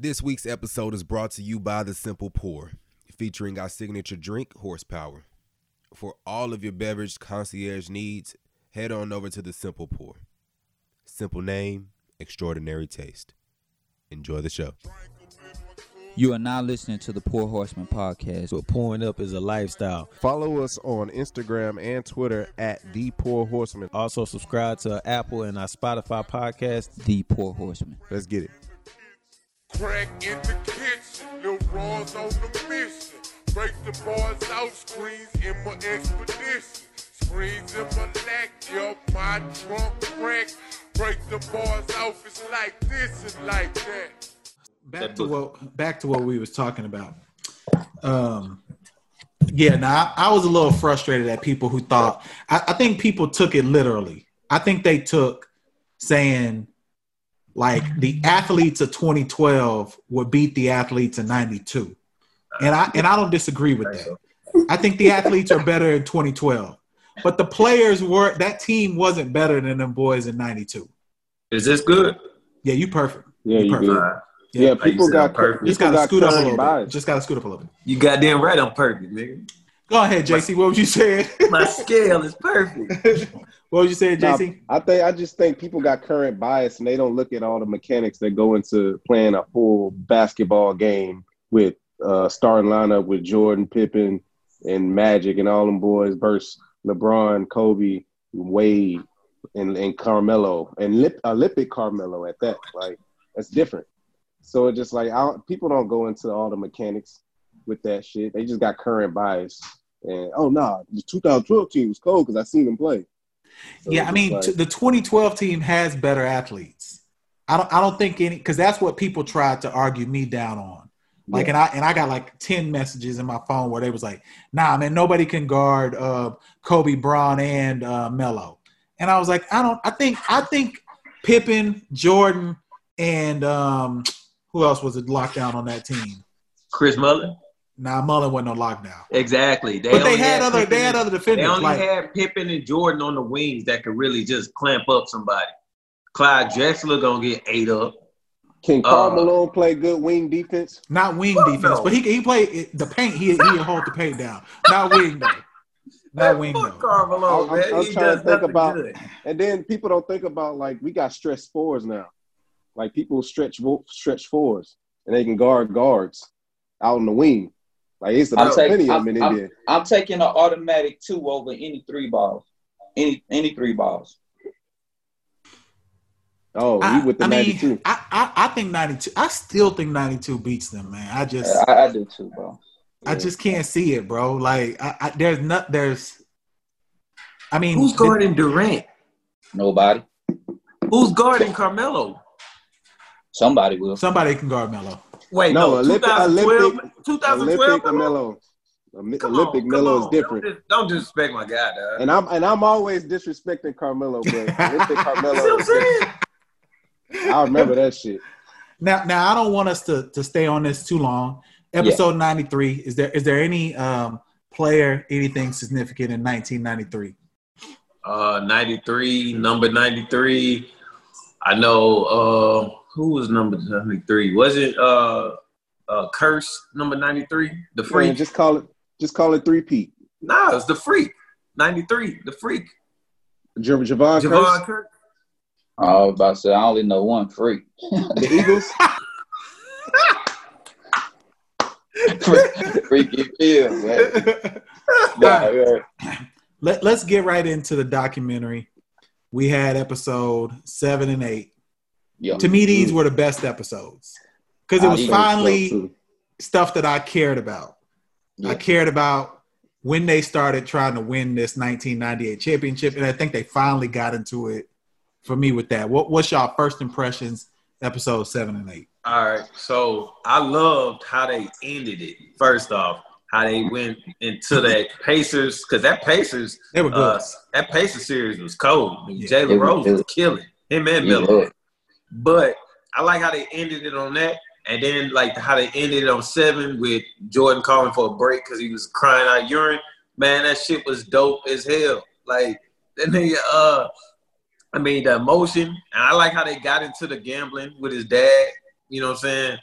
This week's episode is brought to you by The Simple Pour, featuring our signature drink, Horsepower. For all of your beverage concierge needs, head on over to The Simple Pour. Simple name, extraordinary taste. Enjoy the show. You are now listening to the Pour Horsemen podcast. But pouring up is a lifestyle. Follow us on Instagram and Twitter at The Pour Horsemen. Also, subscribe to Apple and our Spotify podcast. The Pour Horsemen. Let's get it. Crack in the kitchen, Lil Raw's on the mission. Break the bars out, screens in my expedition. Screens in my neck, yo, my trunk crack. Break the bars off, it's like this and like that. back to what back to what we was talking about. Um, yeah, now I, I was a little frustrated at people who thought. I, I think people took it literally. I think they took saying like the athletes of 2012 would beat the athletes of 92, and I and I don't disagree with that. I think the athletes are better in 2012, but the players were that team wasn't better than them boys in 92. Is this good? Yeah, you perfect. Yeah, you perfect. good. Alright. Yeah, people got perfect. Just gotta got scoot up a little bias. bit. Just gotta scoot up a little bit. You goddamn right I'm perfect, nigga. Go ahead, JC. What was you saying? My scale is perfect. what was you saying, Nah, JC? I think I just think people got current bias and they don't look at all the mechanics that go into playing a full basketball game with uh starting lineup with Jordan, Pippen, and Magic and all them boys versus LeBron, Kobe, Wade, and, and Carmelo and Lip, Olympic Carmelo at that. Like that's different. So it's just like I don't, people don't go into all the mechanics with that shit. They just got current bias. And oh no, the 2012 team was cold because I seen them play. So yeah, I mean, just t- the 2012 team has better athletes. I don't, I don't think any, because that's what people tried to argue me down on. Like, Yeah. and I and I got like 10 messages in my phone where they was like, "Nah, man, nobody can guard uh, Kobe, Bron, and uh, Melo." And I was like, I don't. I think I think Pippen, Jordan, and um, who else was it locked down on that team? Chris Mullin? Nah, Mullin wasn't no lockdown. Exactly. But they only had other Pippen they had and- other They defenders. only Like had Pippen and Jordan on the wings that could really just clamp up somebody. Clyde Drexler gonna get ate up. Can Uh, Karl Malone play good wing defense? not wing Fuck defense, no. but he he played the paint. He he hold the paint down. Not wing though. Not wing Fuck though. Carmelo, I'm- man. I'm he trying does to think about- good. And then people don't think about like we got stretch fours now. Like people stretch vo- stretch fours and they can guard guards out on the wing. Like it's I'm about taking- plenty of them in I'm- India. I'm taking an automatic two over any three balls. Any any three balls. Oh, I, you with the I mean, 92. I, I I think ninety two. I still think ninety two beats them, man. I just I, I do too, bro. I just can't see it, bro. Like I, I there's not there's. I mean, Who's guarding Durant? Nobody. Who's guarding Carmelo? Somebody will. somebody can guard Melo. Wait, No, no, Olympic- 2012, Olympic- 2012 Olympic Melo? Melo. Olympic on, Melo is different. Don't, dis- don't disrespect my guy, dog. And I'm and I'm always disrespecting Carmelo, but Olympic You see what Carmelo. I'm saying? I remember that shit. Now, now I don't want us to to stay on this too long. Episode ninety three. Is there is there any um player anything significant in nineteen ninety three? Uh, 93, number 93. I know, uh, who was number 93? Was it, uh, uh, Kearse, number 93? The Man, Freak? just call it just call it three Pete. Nah, it's the Freak. 93, the Freak. J- Jevon, Jevon Kearse, Kearse. I was about to say I only know one freak. the Eagles. Freaky Phil, man. Yeah, yeah. Let, let's get right into the documentary. We had episode seven and eight. Yeah. To me, these were the best episodes because it was think so, finally stuff that I cared about. I cared about when they started trying to win this 1998 championship, and I think they finally got into it for me with that. What what's y'all first impressions? Episode seven and eight. All right. So I loved how they ended it. First off, how they went into that Pacers, because that Pacers, They were good. uh, that Pacers series was cold. Yeah. Jalen It was Rose was killing him and Yeah. Miller. But I like how they ended it on that. And then like how they ended it on seven with Jordan calling for a break because he was crying out urine. Man, that shit was dope as hell. Like that nigga, uh, I mean the emotion. And I like how they got into the gambling with his dad. You know what I'm saying?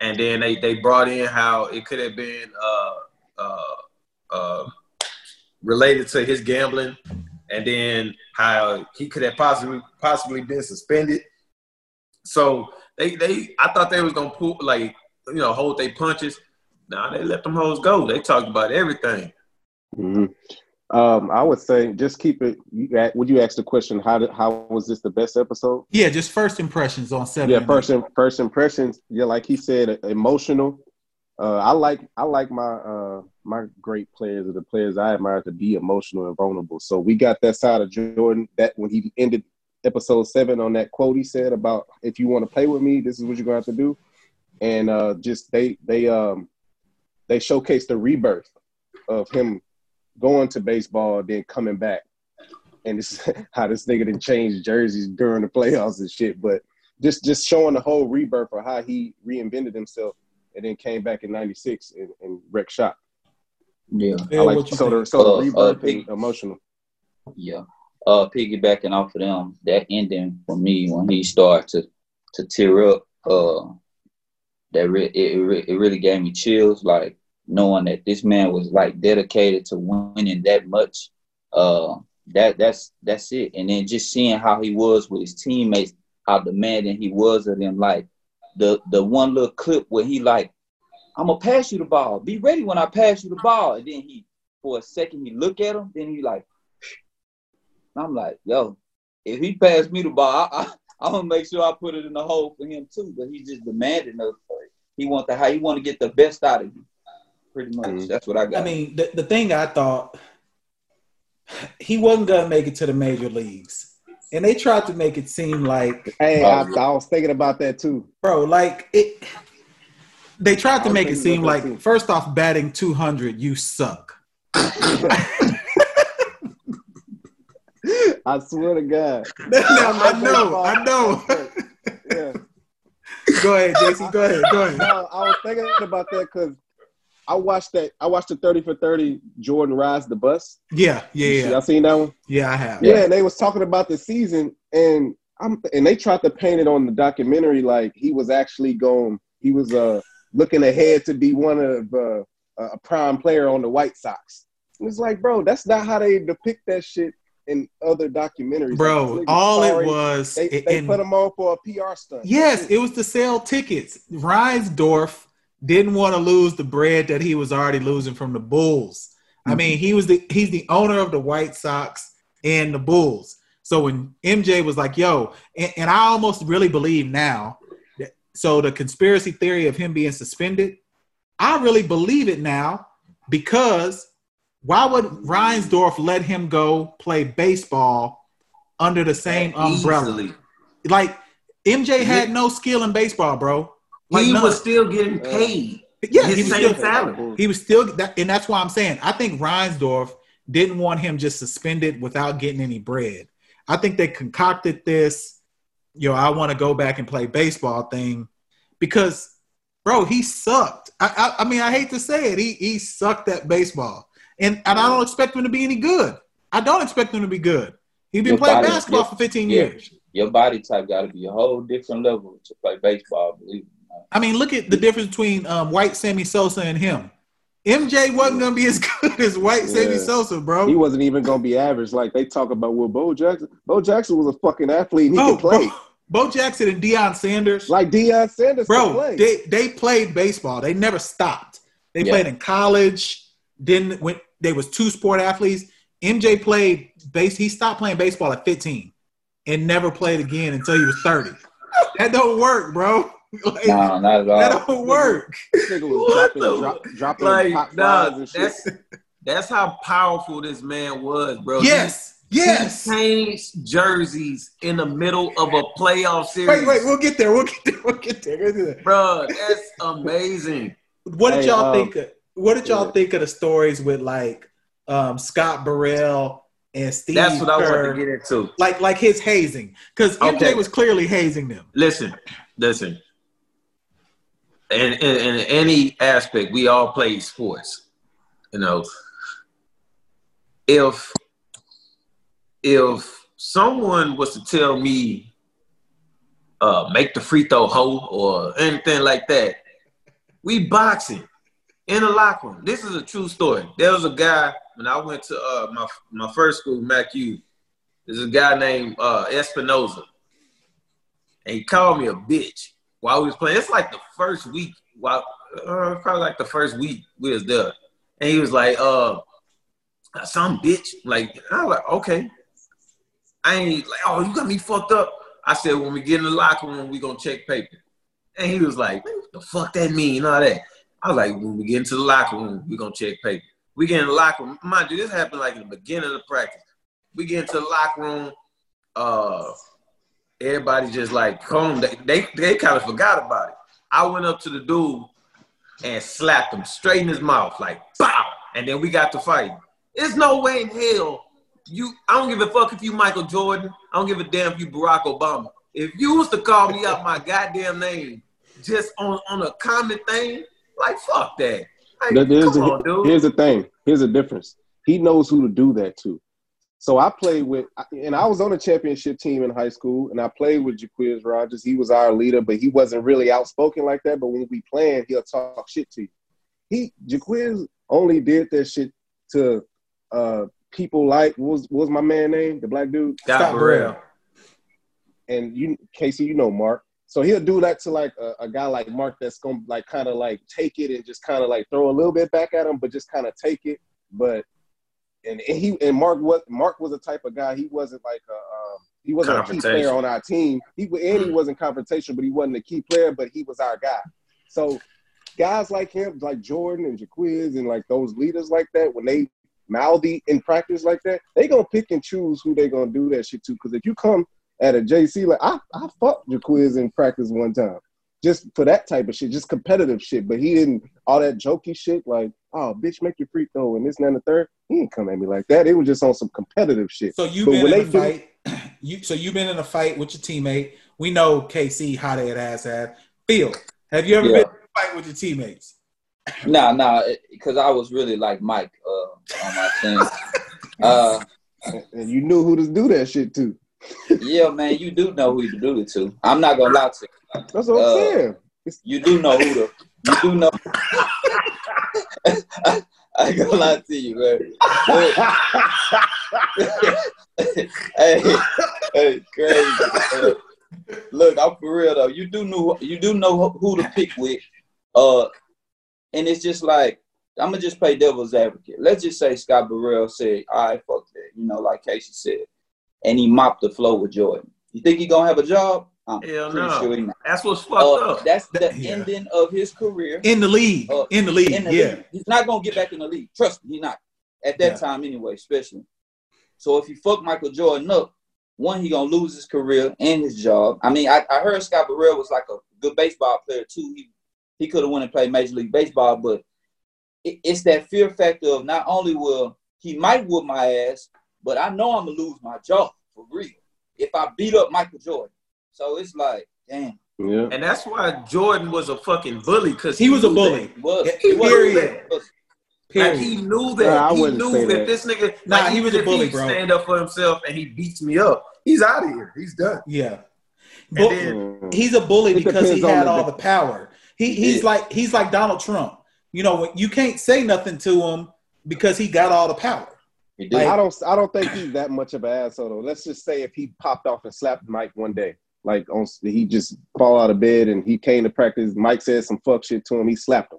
and then they they brought in how it could have been uh uh uh related to his gambling, and then how he could have possibly possibly been suspended. So they they I thought they was gonna pull like you know hold their punches. Nah, they let them hoes go. They talked about everything. hmm Um, I would say just keep it. You, would you ask the question? How did, how was this the best episode? Yeah, just first impressions on seven. Yeah, first eight. first impressions. Yeah, like he said, emotional. Uh, I like I like my uh my great players or the players I admire to be emotional and vulnerable. So we got that side of Jordan that when he ended episode seven on that quote he said about if you want to play with me, this is what you're gonna have to do. And uh just they they um they showcased the rebirth of him going to baseball then coming back. And it's how this nigga didn't change jerseys during the playoffs and shit. But just just showing the whole rebirth of how he reinvented himself and then came back in '96 and, and wrecked shop. Yeah, Yeah, I like what you so the think? so the Uh, uh, rebirth big- emotional. yeah. Uh, piggybacking off of them, that ending for me when he started to to tear up. Uh, that re- it, re- it really gave me chills. Like knowing that this man was like dedicated to winning that much. Uh, that that's that's it. And then just seeing how he was with his teammates, how demanding he was of them. Like the the one little clip where he like, I'm gonna pass you the ball. Be ready when I pass you the ball. And then he, for a second, he look at him. Then he like, I'm like, yo, if he passed me the ball, I, I, I'm gonna make sure I put it in the hole for him too. But he's just demanding of it. He want the how he want to get the best out of you. Pretty much, Mhm. that's what I got. I mean, the, the thing I thought he wasn't gonna make it to the major leagues, and they tried to make it seem like, Hey, I. I was thinking about that too. bro, like it. They tried to make it seem like, too. first off, batting 200, you suck. I swear to God. I know, I know. Yeah. go ahead, JC. Go ahead. Go ahead. No, I was thinking about that because I watched that. I watched the thirty for thirty Jordan Rides the Bus. Yeah, yeah, yeah, Y'all seen that one? yeah. I have. Yeah, and they was talking about the season, and I'm and they tried to paint it on the documentary like he was actually going. He was uh looking ahead to be one of uh, a prime player on the White Sox. It was like, bro, that's not how they depict that shit in other documentaries. Bro, Like, all sorry, it was, They, it- they and- put him on for a PR stunt. yes, it was to sell tickets. Reinsdorf didn't want to lose the bread that he was already losing from the Bulls. I mean, he was the he's the owner of the White Sox and the Bulls. So when MJ was like, "Yo," and, and I almost really believe now. That, so the conspiracy theory of him being suspended, I really believe it now because why would Reinsdorf let him go play baseball under the same umbrella? Easily. Like MJ had no skill in baseball, bro. Like he none. was still getting paid. yeah, his he was same still salary. he was still that, and that's why I'm saying I think Reinsdorf didn't want him just suspended without getting any bread. I think they concocted this, yo, I want to go back and play baseball thing because, bro, he sucked. I, I, I mean, I hate to say it, he he sucked at baseball, and and I don't expect him to be any good. I don't expect him to be good. He's been Your playing body- basketball your- for 15 yeah. years. Your body type got to be a whole different level to play baseball. Believe it or not. I mean, look at the difference between um, white Sammy Sosa and him. MJ wasn't gonna be as good as white Sammy Sosa, bro. He wasn't even gonna be average like they talk about with Bo Jackson. Bo Jackson was a fucking athlete and he Oh, could play. Bo, Bo Jackson and Deion Sanders, Like Deion Sanders could bro, they they played baseball. They never stopped. They Yeah. played in college. Then when they was two sport athletes, MJ played base. He stopped playing baseball at 15 and never played again until he was 30. that don't work, bro. Like, Nah, not at all. that don't work. This nigga was What dropping, the- drop, dropping Like, nah, flies and shit. that's that's how powerful this man was, bro. Yes, He, yes. he changed jerseys in the middle of a playoff series. Wait, wait. We'll get there. We'll get there. We'll get there. We'll get there. bro, that's amazing. What did Hey, y'all um, think? Of, what did y'all think of the stories with like um, Scott Burrell and Steve That's what I wanted to get into. Like like his hazing because MJ Okay. was clearly hazing them. Listen, listen. In, in, in any aspect, we all play sports. You know, if if someone was to tell me, uh, make the free throw hole or anything like that, We boxing in the locker room. This is a true story. There was a guy when I went to uh, my my first school, MacU. There's a guy named uh, Espinoza, and he called me a bitch while we was playing. It's like the first week, while uh, probably like the first week we was there, and he was like, "Uh, some bitch." Like I was like, "Okay." I ain't like, "Oh, you got me fucked up." I said, "When we get in the locker room, we gonna check paper." And he was like, "What the fuck that mean?" All that. I was like, "When we get into the locker room, we're gonna check paper." We get in the locker room. Mind you, this happened like in the beginning of the practice. We get into the locker room. Uh, everybody just like home. They they, they kind of forgot about it. I went up to the dude and slapped him straight in his mouth, like bow. And then we got to fight. There's no way in hell you. I don't give a fuck if you Michael Jordan. I don't give a damn if you Barack Obama. If you was to call me out my goddamn name just on on a common thing, like fuck that. Like, come the, on, dude. here's the thing. Here's the difference. He knows who to do that to. So I played with, and I was on a championship team in high school, and I played with Jaquiz Rogers. He was our leader, but he wasn't really outspoken like that. But when we playing, he'll talk shit to you. He Jaquiz only did that shit to uh, people like what was what was my man name, the black dude, Scott Scott Burrell. and you Casey, you know Mark. So he'll do that to like a, a guy like Mark that's gonna like kind of like take it and just kind of like throw a little bit back at him, but just kind of take it. But and, and he and Mark was Mark was the type of guy he wasn't like a um, he wasn't a key player on our team. He and he wasn't confrontation, but he wasn't a key player, but he was our guy. So guys like him, like Jordan and Jaquiz and like those leaders like that, when they mouthy in practice like that, they gonna pick and choose who they gonna do that shit to. Because if you come at a JC, like I, I fucked Jaquiz in practice one time. Just for that type of shit, just competitive shit. But he didn't all that jokey shit like, oh bitch, make your free throw and this and that and the third. He didn't come at me like that. It was just on some competitive shit. So you've But been when in a they do- fight. You so you've been in a fight with your teammate. We know KC how that ass had. Phil, have you ever Yeah. been in a fight with your teammates? Nah, nah, because I was really like Mike uh, on my team. uh, And you knew who to do that shit to. Yeah, man, you do know who to do it to. I'm not gonna lie to you. That's what I'm Uh, saying. You do know who to. You do know. I, ain't gonna lie to you, man. hey, hey, crazy. Look, I'm for real though. You do know you do know who to pick with. Uh, and it's just like I'm gonna just play devil's advocate. Let's just say Scott Burrell said, "All right, fuck that," you know, like Casey said, and he mopped the floor with Jordan. You think he gonna have a job? I'm Hell pretty no. sure he not. That's what's fucked Uh, up. that's the yeah. ending of his career. In the league. Uh, in the league. in the yeah. league. He's not gonna get back in the league. Trust me, he's not. At that Yeah. time anyway, especially. So if you fuck Michael Jordan up, one, he gonna lose his career and his job. I mean, I, I heard Scott Burrell was like a good baseball player too. He he could have went and played Major League Baseball, but it, it's that fear factor of not only will he might whoop my ass, but I know I'm gonna lose my job for real if I beat up Michael Jordan. So it's like, damn, Yeah. And that's why Jordan was a fucking bully because He was a bully. was, Yeah, it was, period. it was- Like Period. he knew that. Nah, I he wouldn't knew say if that. this nigga, Nah, like, he was even a if bully, he bro. Stand up for himself and he beats me up. He's out of here. He's done. yeah. And But then he's a bully because he had the- all the power. He he's Yeah. like he's like Donald Trump. You know, you can't say nothing to him because he got all the power. He did. I don't. I don't think he's that much of an asshole. Though. Let's just say if he popped off and slapped Mike one day, like on he just fall out of bed and he came to practice. Mike said some fuck shit to him. He slapped him.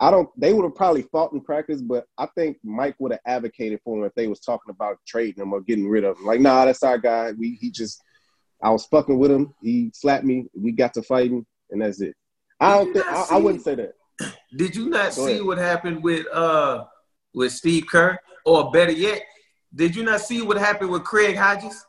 I don't. They would have probably fought in practice, but I think Mike would have advocated for him if they was talking about trading him or getting rid of him. Like, nah, that's our guy. We he just. I was fucking with him. He slapped me. We got to fighting, and that's it. I don't you think. I, I wouldn't say that. Did you not Go see ahead. what happened with uh with Steve Kerr? Or better yet, did you not see what happened with Craig Hodges?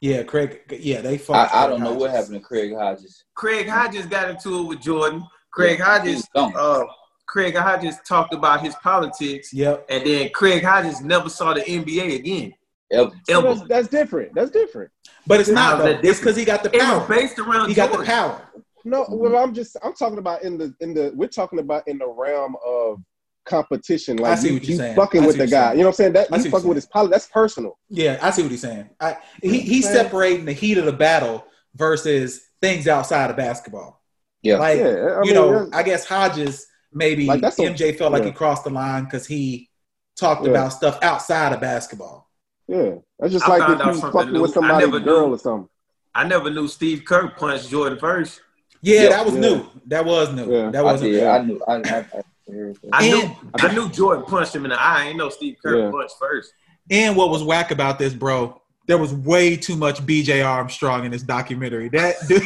Yeah, Craig. Yeah, they fought. I, I don't know what happened to Craig Hodges. Craig Hodges got into it with Jordan. Craig Hodges he's uh Craig Hodges talked about his politics Yep. and then Craig Hodges never saw the NBA again. Ever. So Ever. that's, that's different. That's different. But it's not that though. It's because he got the power. based around He got the power. No, well, I'm just I'm talking about in the in the we're talking about in the realm of competition. Like see you, what you're saying. fucking I with the guy. saying. You know what I'm saying? That I you fucking you're with his pilot. That's personal. Yeah, I see what he's saying. I, he, he's Man. separating the heat of the battle versus things outside of basketball. Yeah. Like Yeah, I you mean, know, I guess Hodges maybe Like, that's a- MJ felt like yeah. he crossed the line because he talked Yeah. about stuff outside of basketball. Yeah, that's just I like found if you something fucking new. with I somebody's never girl knew. or something. I never knew Steve Kerr punched Jordan first. Yeah, Yeah. that was Yeah. new. That was new. Yeah. That I wasn't. did. I knew. I, I, I heard that. I And- knew I knew Jordan punched him in the eye. I ain't know Steve Kerr Yeah. punched first. And what was whack about this, bro? There was way too much BJ Armstrong in this documentary. That dude,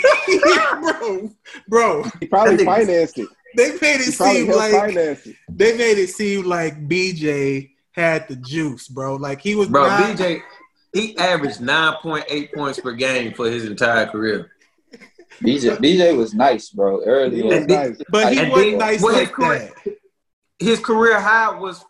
bro, bro, He probably That financed it. they made it probably seem like it. they made it seem like BJ had the juice, bro. Like he was Bro, not- BJ, he averaged 9.8 points per game for his entire career. BJ, BJ was nice, bro. He Early was on. And then- nice. but he And wasn't nice well, his like career- that. His career high was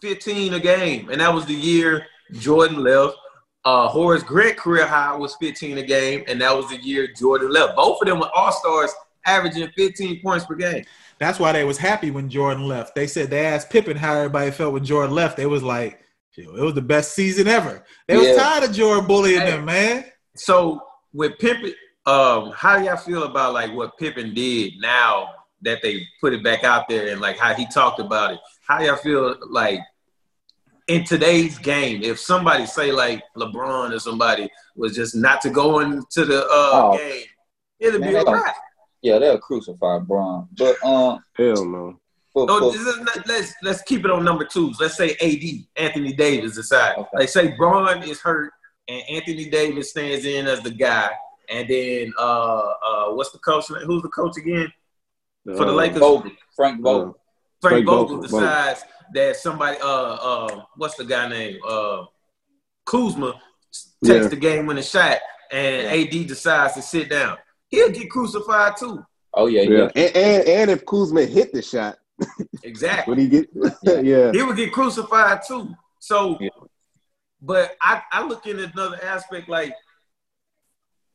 15 a game, and that was the year Jordan left. Uh, Horace Grant career high was 15 a game, and that was the year Jordan left. Both of them were all stars, averaging 15 points per game. That's why they was happy when Jordan left. They said they asked Pippen how everybody felt when Jordan left. They was like, "Yo, it was the best season ever. They was tired of Jordan bullying Hey. them, man. So with Pippen, um, how do y'all feel about like what Pippen did now that they put it back out there and like how he talked about it? How y'all feel like in today's game, if somebody say like LeBron or somebody was just not to go into the uh, Oh. game, it'd be a they wrap. Yeah, they'll crucify Bron. But um, Hell no. for, No, for, this is not, let's let's keep it on number twos. Let's say AD, Anthony Davis aside. Okay. Like say Bron is hurt and Anthony Davis stands in as the guy, and then uh uh what's the coach? Who's the coach again for the Uh, Lakers? Vogel, Frank Vogel. Frank Frank Vogel Vogel, decides that somebody uh uh what's the guy name uh Kuzma takes Yeah. the game winning shot, and AD decides to sit down. He'll get crucified too. Oh yeah, Yeah, yeah. and, and and if Kuzma hit the shot, Exactly. would he get? yeah, he would get crucified too. So, Yeah. but I, I look in another aspect like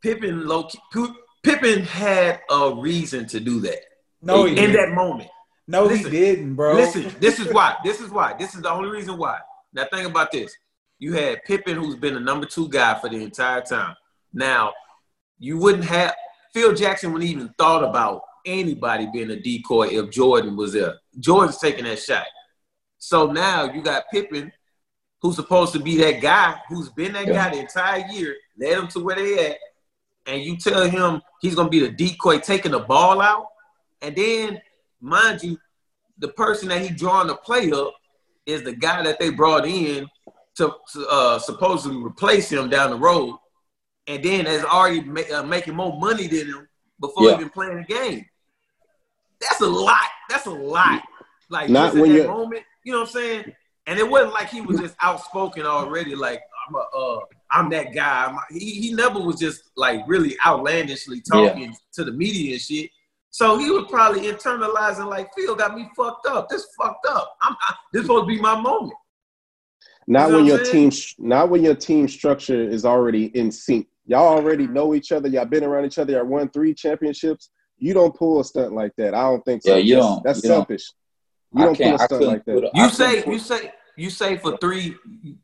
Pippen. Low key, Pippen had a reason to do that No, he in didn't. that moment. no, listen, he didn't, bro. Listen, this is why. This is why. This is the only reason why. Now think about this. You had Pippen, who's been the number two guy for the entire time. Now, you wouldn't have Phil Jackson wouldn't even thought about anybody being a decoy if Jordan was there. Jordan's taking that shot. So now you got Pippen, who's supposed to be that guy, who's been that Yeah. guy the entire year, led them to where they at, and you tell him he's gonna be the decoy taking the ball out, and then mind you, the person that he drawing the play up is the guy that they brought in to, uh, supposedly replace him down the road, and then is already ma- uh, making more money than him before Yeah. even playing the game. That's a lot. That's a lot. Like Not in when that you're- moment, you know what I'm saying? And it wasn't like he was just outspoken already. Like I'm a, uh, I'm that guy. I'm he he never was just like really outlandishly talking to the media and shit. So he was probably internalizing like Phil got me fucked up. This fucked up. I'm I, this supposed to be my moment. not You know when your saying? team, not when your team structure is already in sync. Y'all already know each other. Y'all been around each other. Y'all won three championships. You don't pull a stunt like that. I don't think so. Yeah, you That's- don't. That's You don't. selfish. You don't pull can't. a I stunt like that. a- I You couldn't say you say you say for three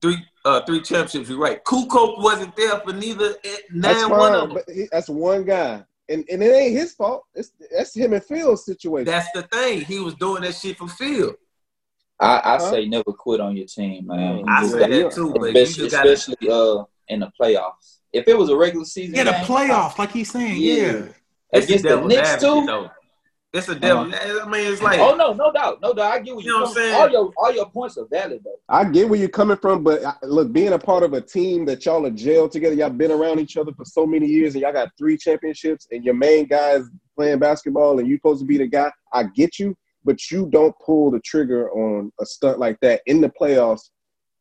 three uh three championships. You're right. Kukoc wasn't there for neither. eh, That's Nine one of them. but he, that's one guy, and and it ain't his fault. It's that's him and Phil's situation. That's the thing. He was doing that shit for Phil. I, I Huh? say never quit on your team, man. I just say got- that too, but you especially, gotta. especially uh in the playoffs. If it was a regular season, yeah, the game, playoffs, like he's saying. Yeah. Yeah. Against the devil's Knicks too. though. It's a uh-huh. devil. I mean, it's like Oh no, no doubt, no doubt. I get what You you're know what I'm saying? All your all your points are valid though. I get where you're coming from, but I- look, being a part of a team that y'all are jailed together, y'all been around each other for so many years, and y'all got three championships, and your main guy is playing basketball, and you're supposed to be the guy. I get you, but you don't pull the trigger on a stunt like that in the playoffs.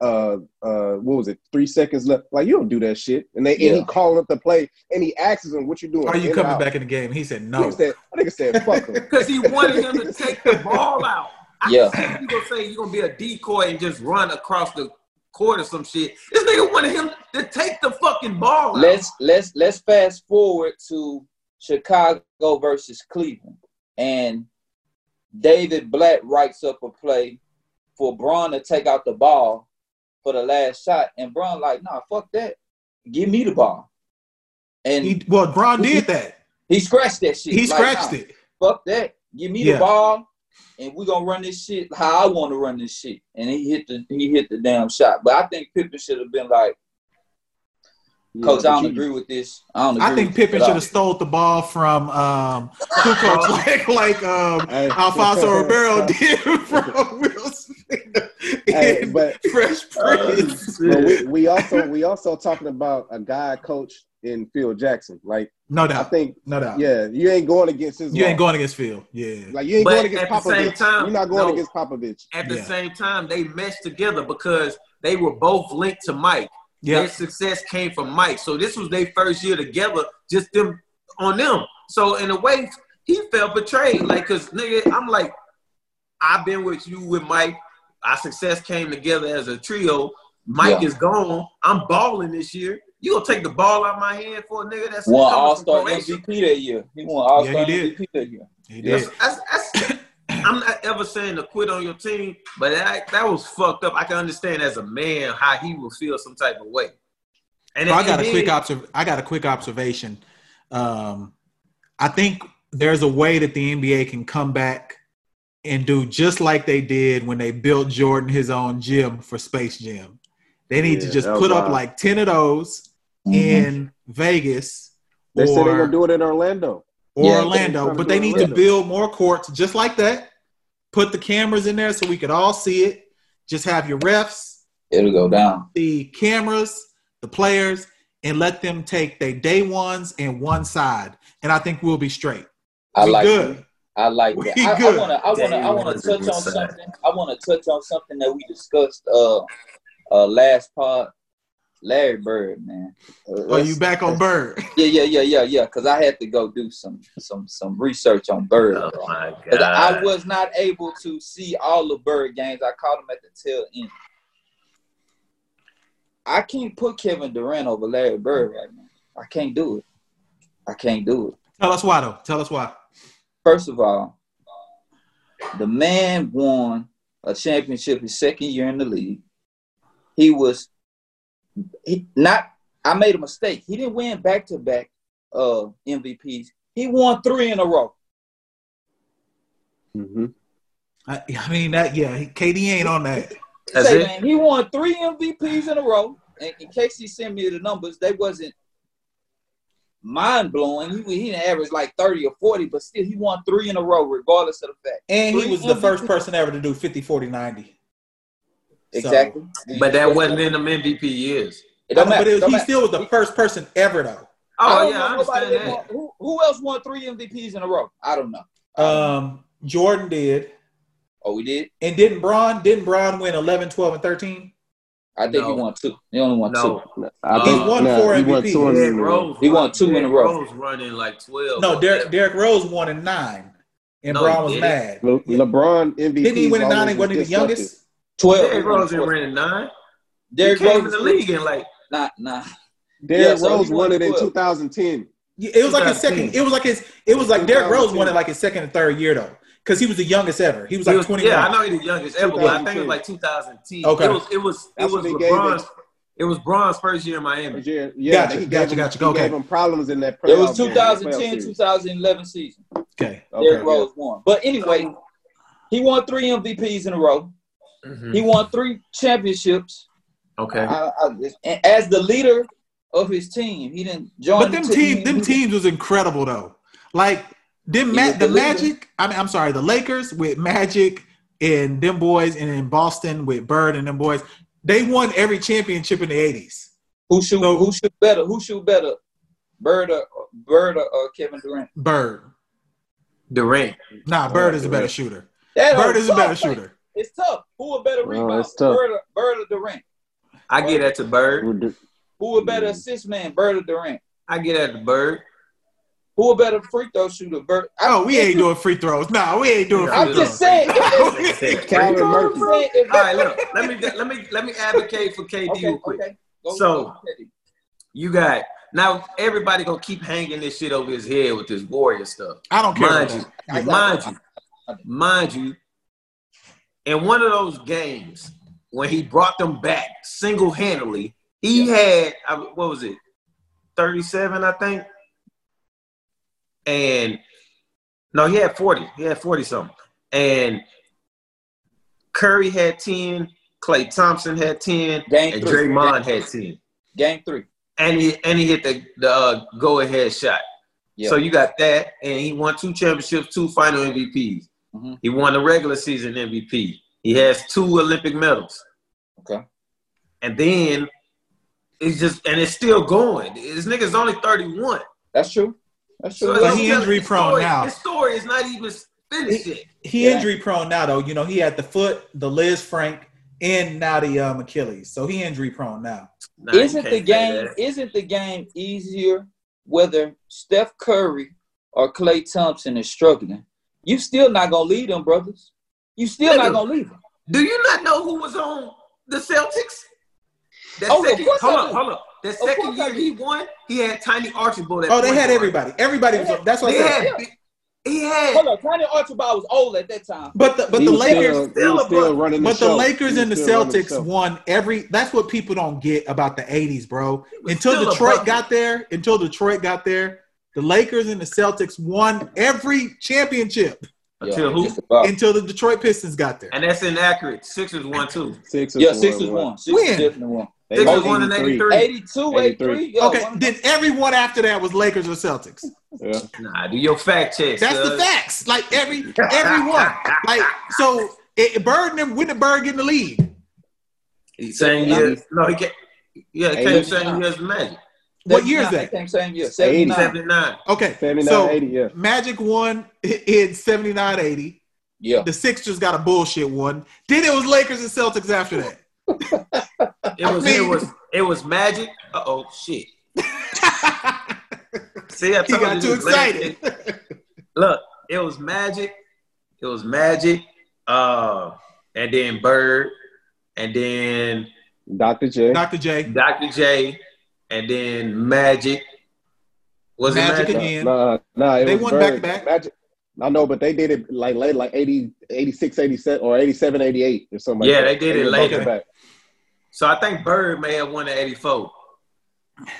Uh, uh, what was it? Three seconds left. Like you don't do that shit. And they and he called up the play, and he asks him, "What you doing? Are you In coming out?" back in the game? He said Nigga no. said, I think said, "Fuck him." because he wanted him to take the ball out. I Yeah. can gonna say you're gonna be a decoy and just run across the court or some shit. This nigga wanted him to take the fucking ball out. Let's let's let's fast forward to Chicago versus Cleveland, and David Blatt writes up a play for Bron to take out the ball for the last shot, and Bron like, nah, fuck that, give me the ball. And He, well, Bron did that. He scratched that shit. He Like, scratched nah, it. Fuck that. Give me Yeah. the ball, and we're gonna run this shit how I want to run this shit. And he hit the he hit the damn shot. But I think Pippen should have been like, Yeah, Coach, I don't you- agree with this. I don't. Agree I think with Pippen should have stole the ball from um, Kukoc like like um, Hey. Alfonso Ribeiro did from Will Smith Hey, but Fresh Prince. but we, we also we also talking about a guy coach in Phil Jackson. Like no doubt, I think, no doubt. yeah, you ain't going against his. You ain't going against Phil. Yeah, Like you ain't But going against at the same Popovich. time, You're not going no. against Popovich. At the Yeah. same time, they meshed together because they were both linked to Mike. Yeah. Their success came from Mike. So this was their first year together, just them on them. So in a way, he felt betrayed. Like, cause nigga, I'm like, I've been with you with Mike. Our success came together as a trio. Mike Yeah. is gone. I'm balling this year. You gonna take the ball out of my hand for a nigga that's won All Star MVP that year. He won All Star Yeah. MVP that year. He did. That's, that's, that's, I'm not ever saying to quit on your team, but that, that was fucked up. I can understand as a man how he will feel some type of way. And So I got a quick observ- I got a quick observation. Um, I think there's a way that the NBA can come back and do just like they did when they built Jordan his own gym for Space Gym. They need to just that was put up like ten of those Mhm. in Vegas They said they're or, gonna do it in Orlando. or Yeah, Orlando, but they need do to build more courts just like that. Put the cameras in there so we could all see it. Just have your refs, It'll go down. the cameras, the players, and let them take their day ones and one side, and I think we'll be straight. I We like good. that. I like We that. I, I wanna I wanna I wanna touch on something. I wanna touch on something that we discussed uh uh last part. Larry Bird, man. Uh, Are you back on Bird? Yeah, yeah, yeah, yeah, yeah. Because I had to go do some some some research on Bird. Oh my Because I was not able to see all the Bird games. I caught them at the tail end. I can't put Kevin Durant over Larry Bird right now. I can't do it. I can't do it. Tell us why, though. Tell us why. First of all, the man won a championship his second year in the league. He was he not I made a mistake. He didn't win back to back uh MVPs. He won three in a row. Mm-hmm. I, I mean, that yeah, KD ain't on that. That's Say, it? man, he won three MVPs in a row. And in case he sent me the numbers, they wasn't mind blowing. He, he didn't average like 30 or 40, but still he won three in a row, regardless of the fact. And he Three was the first person ever to do 50, 40, 90. Exactly. But that wasn't in them MVP years. It don't but it was, Don't he matter. still was the first person ever, though. Oh don't yeah, I understand that that. won- who, who else won three MVPs in a row? I don't know. Um, Jordan did. oh, we did. And didn't Bron, didn't Bron win 11, 12, and 13? I think No. he won two. He only won No, I He won nah, four he won two in Derrick a row. Rose. He won run- two in a Derrick row. Rose running like twelve. No, or Derrick. Derrick Rose won in nine. And No, Bron was mad. Le- LeBron MVP. Didn't he win in nine? Wasn't he the youngest? Twelve. Derrick Rose didn't run in nine. Derrick he came Rose in the league in like Nah, nah. Derrick Yeah, so Rose won won it in 2010. Yeah, It was like his second. It was like his. It was like Derrick Rose won it like his second and third year though, because he was the youngest ever. He was He like was- twenty one. Yeah, I know he's the youngest ever, but I think it was like 2010. Okay. It was it was it That's was when LeBron's it- it was Bron's first year in Miami. Yeah, yeah, Gotcha, he gotcha, gave gotcha. He Okay. gave him problems in that. It was playoff game, 2010, playoff series. 2011 season. Okay. Okay, Derrick yeah. Rose won. But anyway, he won three MVPs in a row. Mhm. He won three championships. Okay. I, I, and as the leader of his team, he didn't join. But them the team, them teams was incredible though. Like them, Ma- the the. Magic. I mean, I'm sorry, the Lakers with Magic and them boys, and in Boston with Bird and them boys. They won every championship in the '80s. Who shoot? who shoot better? Who shoot better? Bird or Bird or, or Kevin Durant? Bird. Durant. Nah, Bird is a better shooter. That Bird is a better shooter. It's tough. Who a better Oh, rebounder? Bird or, Bird or Durant? I get at the bird. Who a better assist man? Bird or Durant? I get at the bird. Who a better free throw shooter? Bird. I- Oh, we ain't doing free throws. Nah, we ain't doing free I'm throws. just saying. if- if- Calvin I'm Murphy. saying if- All right, look. Let me let me let me advocate for KD Okay, real quick. okay. Go- So- go, You got now. Everybody gonna keep hanging this shit over his head with this warrior stuff. I don't care. Mind you, that. I got mind you, mind you. In one of those games when he brought them back single handedly, he had uh, what was it, thirty seven, I think. and no, he had 40. He had 40 something. And Curry had 10, Klay Thompson had 10, Game and three. Draymond had 10. Game three. And he and he hit the, the uh, go ahead shot. Yeah. So you got that, and he won two championships, two final MVPs. Mhm. He won the regular season MVP. He has two Olympic medals. Okay. And then it's just and it's still going. This nigga's only 31. That's true. That's true. So But it's he injury prone story- now. His story is not even finished yet. He Yeah. injury prone now though. You know, he had the foot, the Lisfranc, and now the um, Achilles. So he injury prone now. Nah, isn't can't the say game that. isn't the game easier whether Steph Curry or Klay Thompson is struggling? You still not gonna lead them, brothers. You still not gonna lead them. Do you not know who was on the Celtics? That Oh, of second, course hold I up, do. hold up. That Of second year he won, he had Tiny Archibald. At Oh, they had guard. everybody. Everybody was. That's what They I said. had. He had. Hold on, Tiny Archibald was old at that time. But the but He the Lakers. still, still still running the But the. Lakers He and the was still running Celtics show. won every. That's what people don't get about the '80s, bro. Until Detroit got there, until Detroit got there, the Lakers and the Celtics won every championship Until Yeah, who? until the Detroit Pistons got there. And that's inaccurate. Sixers won too. Sixers Yeah, Sixers won. won. Sixers When? definitely won. They Sixers won won in 83. 83. 82, 83. Yeah, Okay, one- then everyone after that was Lakers or Celtics. Yeah. Nah, do your fact checks. That's the facts. Like every everyone. Like so, it, Bird and them, when did Bird get in the lead? Same year. No, he came. Yeah, he came Eighty. same year as Magic. What year is that? they Came same year. 79. 79. Okay, 79, so 80, yeah. Magic won in 79 80. Yeah. The Sixers got a bullshit one. Then it was Lakers and Celtics after that. It was. mean- it was. It was Magic. Uh oh, shit. See, I he told got you too this last- excited. Look, it was Magic. It was Magic. Uh, and then Bird, and then Dr. J. Dr. J. Dr. J, and then Magic. Was Magic it Magic? again. Nah, nah, it They was won Bird. back-to-back. Magic. I know, but they did it like late, like 80, 86, 87, or 87, 88 or something Yeah, like that. they did it went later. back-to-back. So I think Bird may have won at 84.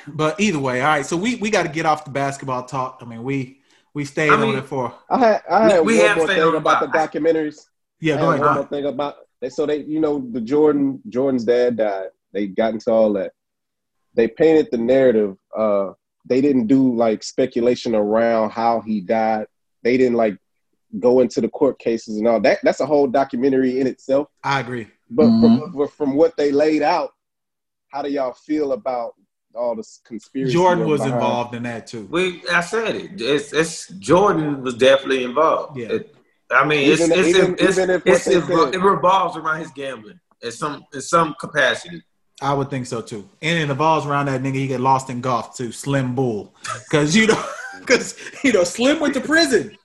But either way, all right. So we, we got to get off the basketball talk. I mean, we we stayed I mean- on it for. I had, I We- had we one have more thing on about the about- documentaries. Yeah, I go had ahead. one more thing about so they you know the Jordan Jordan's dad died. They got into all that. They painted the narrative. Uh, they didn't do like speculation around how he died. They didn't like go into the court cases and all that. That's a whole documentary in itself. I agree. But Mhm. from, from what they laid out, how do y'all feel about all this conspiracy? Jordan was behind- involved in that too. We, I said it. It's, it's Jordan was definitely involved. Yeah. It- I mean, it's, Even- it's, even- it's, even if what it's, it, it revolves around his gambling in some in some capacity. I would think so too. And it involves around that nigga he get lost in golf too, Slim Bull. Because you know, because you know, Slim went to prison.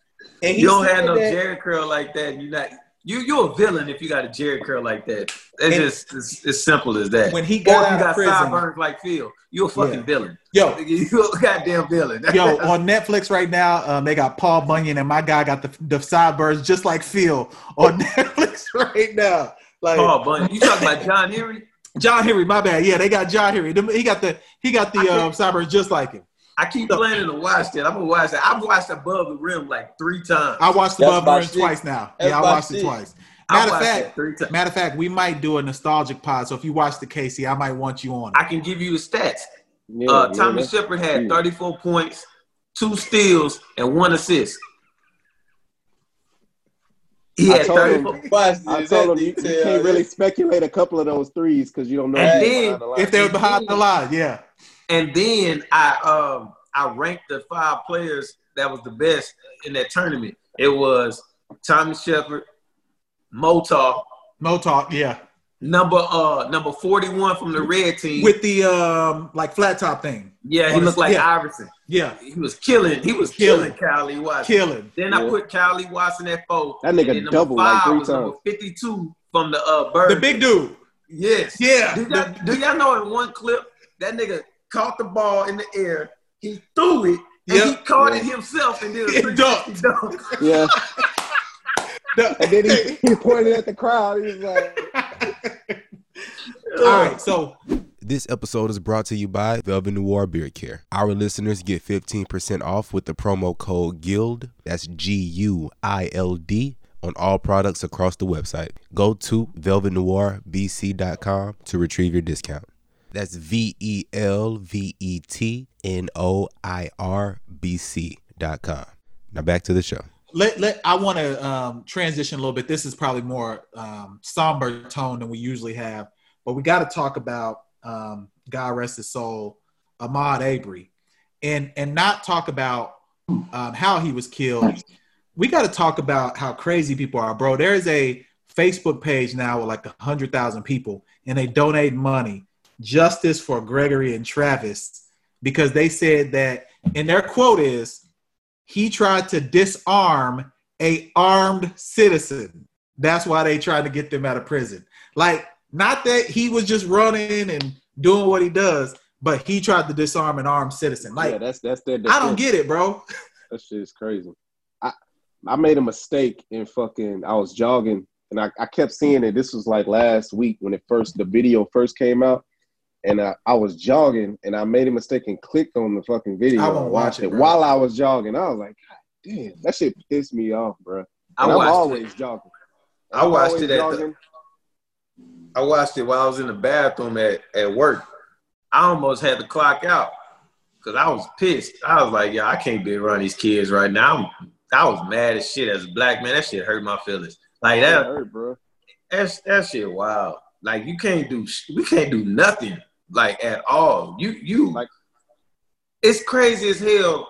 And You don't have no that- Jheri curl like that. You're not. You you're a villain if you got a Jheri curl like that. It's just it's, as simple as that. when he got if out you of got prison. sideburns like Phil. You're a fucking Yeah. villain. Yo, You're a goddamn villain. Yo, on Netflix right now, um, they got Paul Bunyan and my guy got the the sideburns just like Phil on Netflix right now. Like Paul Bunyan. You talking about John Henry? John Henry, my bad. Yeah, they got John Henry. He got the he got the um, sideburns just like him. I keep planning to watch that. I'm gonna watch that. I've watched Above the Rim like three times. I watched That's Above the Rim twice now. That's yeah, I my watched it twice. Matter of fact, that three times. matter of fact, we might do a nostalgic pod. So if you watch the Casey, I might want you on. I can give you the stats. Yeah, uh, yeah, Tommy Shepard had 34 points, two steals, and one assist. He I told him- Watch I told him you, you can't really speculate a couple of those threes because you don't know. And then, the line. If they were behind the line, yeah. And then I um I ranked the five players that was the best in that tournament. It was Tommy Shepard, Motar, No talk, yeah. Number uh number 41 from the red team. With the um like flat top thing. yeah, he looked like Yeah. Iverson. Yeah. He was killing. He was Killing. killing, Kylie Watson. Killing. Then I put Kylie Watson at four. That nigga And then number doubled like three was times. 52 from the uh bird. The big dude. Yes. Yeah. Do y'all, do y'all know in one clip that nigga caught the ball in the air, he threw it, and Yep. he caught Yeah. it himself and did He a 360 dunk. Yeah, and then he, he pointed at the crowd. He was like, All right, so This episode is brought to you by Velvet Noir Beard Care. Our listeners get 15% off with the promo code GUILD, that's G U I L D, on all products across the website. Go to velvetnoirbc.com to retrieve your discount. That's V E L V E T N O I R B C.com. Now back to the show. Let let I want to um, transition a little bit. This is probably more um, somber tone than we usually have, but we got to talk about um, God rest his soul, Ahmaud Arbery, and and not talk about um, how he was killed. We got to talk about how crazy people are, bro. There is a Facebook page now with like a hundred thousand people, and they donate money justice for Gregory and Travis because they said that, and their quote is he tried to disarm a armed citizen. That's why they tried to get them out of prison. Like, not that he was just running and doing what he does, but he tried to disarm an armed citizen. Like, yeah, that's that's their. I don't get it, bro. That shit is crazy. I I made a mistake in fucking. I was jogging and I, I kept seeing it. This was like last week when it first the video first came out, and I, I was jogging and I made a mistake and clicked on the fucking video. I won't watch watched it, bro. while I was jogging. I was like, God damn, that shit pissed me off, bro. I And I'm always it. jogging. I I'm watched it at the- I watched it while I was in the bathroom at, at work. I almost had to clock out because I was pissed. I was like, yeah, I can't be around these kids right now. I'm, I was mad as shit as a black man. That shit hurt my feelings. Like That that, hurt, bro. that's that shit wild. Like you can't do, we can't do nothing like at all. You you Like- it's crazy as hell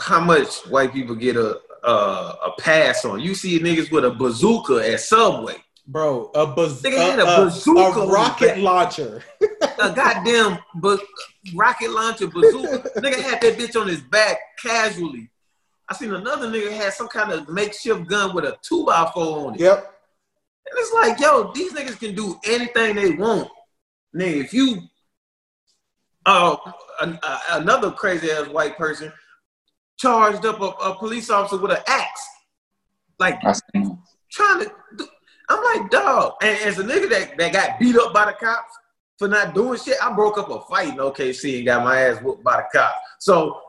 how much white people get a a, a pass on. You see niggas with a bazooka at Subway. Bro, a, baz- Nigga had a, a a- bazooka a rocket launcher. a goddamn ba- rocket launcher bazooka. nigga had that bitch on his back casually. I seen another nigga had some kind of makeshift gun with a two by four on it. Yep. And it's like, yo, these niggas can do anything they want. Nigga, if you, uh, an- uh, another crazy ass white person charged up a, a police officer with an axe, like trying to. Do, I'm like, dog. And as a nigga that, that got beat up by the cops for not doing shit, I broke up a fight in OKC and got my ass whooped by the cops. So,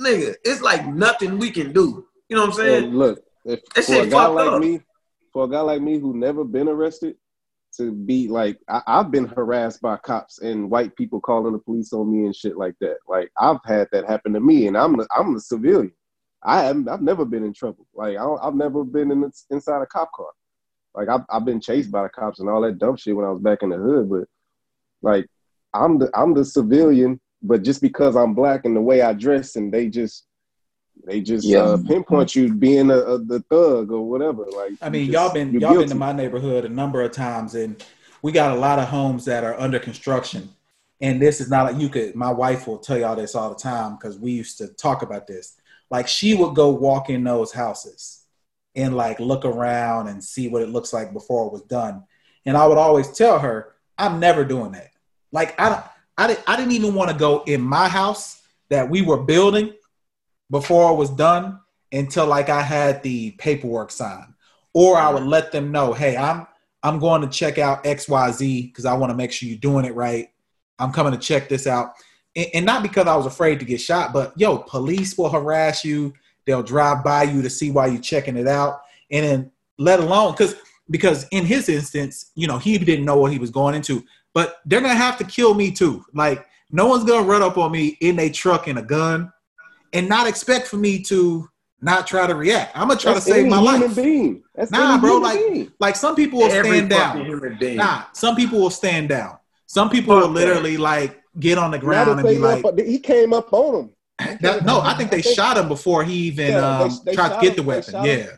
nigga, it's like nothing we can do. You know what I'm saying? And look, if That for a guy like up. me, for a guy like me who never been arrested, to be like, I, I've been harassed by cops and white people calling the police on me and shit like that. Like I've had that happen to me, and I'm the, I'm a civilian. I haven't, I've never been in trouble. Like I I've never been in inside a cop car. Like I've, I've been chased by the cops and all that dumb shit when I was back in the hood, but like I'm the I'm the civilian, but just because I'm black and the way I dress, and they just they just Yeah. uh, pinpoint you being a, a the thug or whatever. Like I mean, just- y'all been you're y'all been to my neighborhood a number of times, and we got a lot of homes that are under construction. And this is not like you could. My wife will tell y'all this all the time because we used to talk about this. Like she would go walk in those houses and like look around and see what it looks like before it was done. And I would always tell her, I'm never doing that. Like I don't, I didn't, I didn't even want to go in my house that we were building before it was done until like I had the paperwork signed, or I would let them know, hey, I'm I'm going to check out X Y Z because I want to make sure you're doing it right. I'm coming to check this out, and, and not because I was afraid to get shot, but yo, police will harass you. They'll drive by you to see why you're checking it out, and then let alone because because in his instance, you know, he didn't know what he was going into, but they're gonna have to kill me too. Like no one's gonna run up on me in a truck and a gun and not expect for me to not try to react. I'm gonna try That's to save any my human life. being. That's Nah, any bro, human like- being. Like some people will Every stand down. human being. Nah, some people will stand down. Some people Fuck will literally like get on the ground and be like, up- he came up on him. that, "No, I think they I think- shot him before he even Yeah, um, they tried to get him- the weapon." Yeah. him.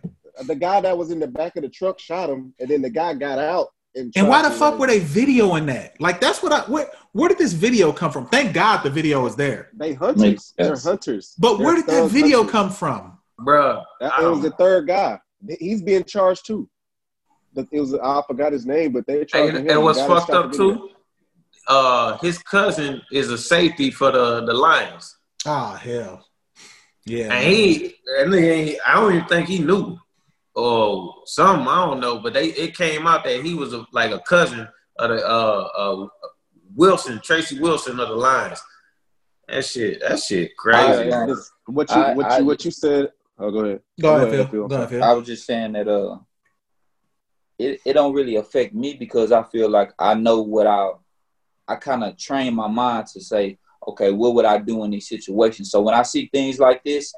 The guy that was in the back of the truck shot him, and then the guy got out. And, And why the fuck like, were they videoing that? Like that's what I where where did this video come from? Thank God the video is there. They hunters. They're hunters. But They're where did that video hunters. come from? Bruh. That, it was the third guy. He's being charged too. It was I forgot his name, but they And, charged him. and what's The fucked up too, uh, his cousin is a safety for the, the Lions. Ah hell. Yeah. And he, that nigga ain't, I don't even think he knew. Or something, I don't know. But they it came out that he was a, like a cousin of the uh, uh Wilson, Tracy Wilson of the Lions. That shit, that shit crazy. man. this- what you I- what I- you what you said. Oh, go ahead. Go ahead, Phil. Go ahead, Phil. I was just saying that uh it, it don't really affect me because I feel like I know what I I kind of train my mind to say, okay, what would I do in these situations? So when I see things like this,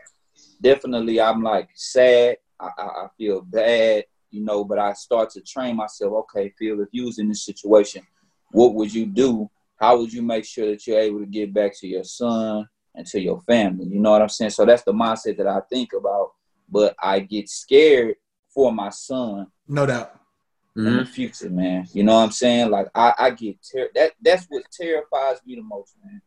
definitely I'm like sad. I, I, I feel bad, you know, but I start to train myself, okay, Phil, if you was in this situation, what would you do? How would you make sure that you're able to get back to your son and to your family? You know what I'm saying? So that's the mindset that I think about. But I get scared for my son No doubt. in Mhm. the future, man. You know what I'm saying? Like I, I get ter- that that's what terrifies me the most, man.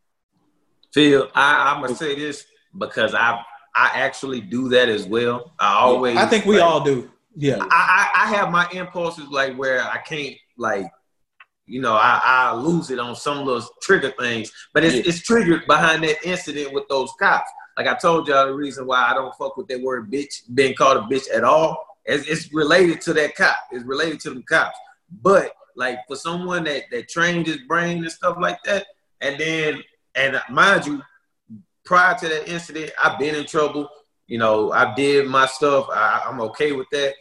Phil, I, I'm gonna say this because I I actually do that as well. I always I think we like, all do. Yeah. I, I I have my impulses like where I can't like you know I, I lose it on some of those trigger things, but it's Yeah. it's triggered behind that incident with those cops. Like I told y'all, the reason why I don't fuck with that word bitch being called a bitch at all is it's related to that cop. It's related to them cops. But like for someone that that trained his brain and stuff like that, and then and mind you, prior to that incident, I've been in trouble. You know, I did my stuff. I, I'm okay with that.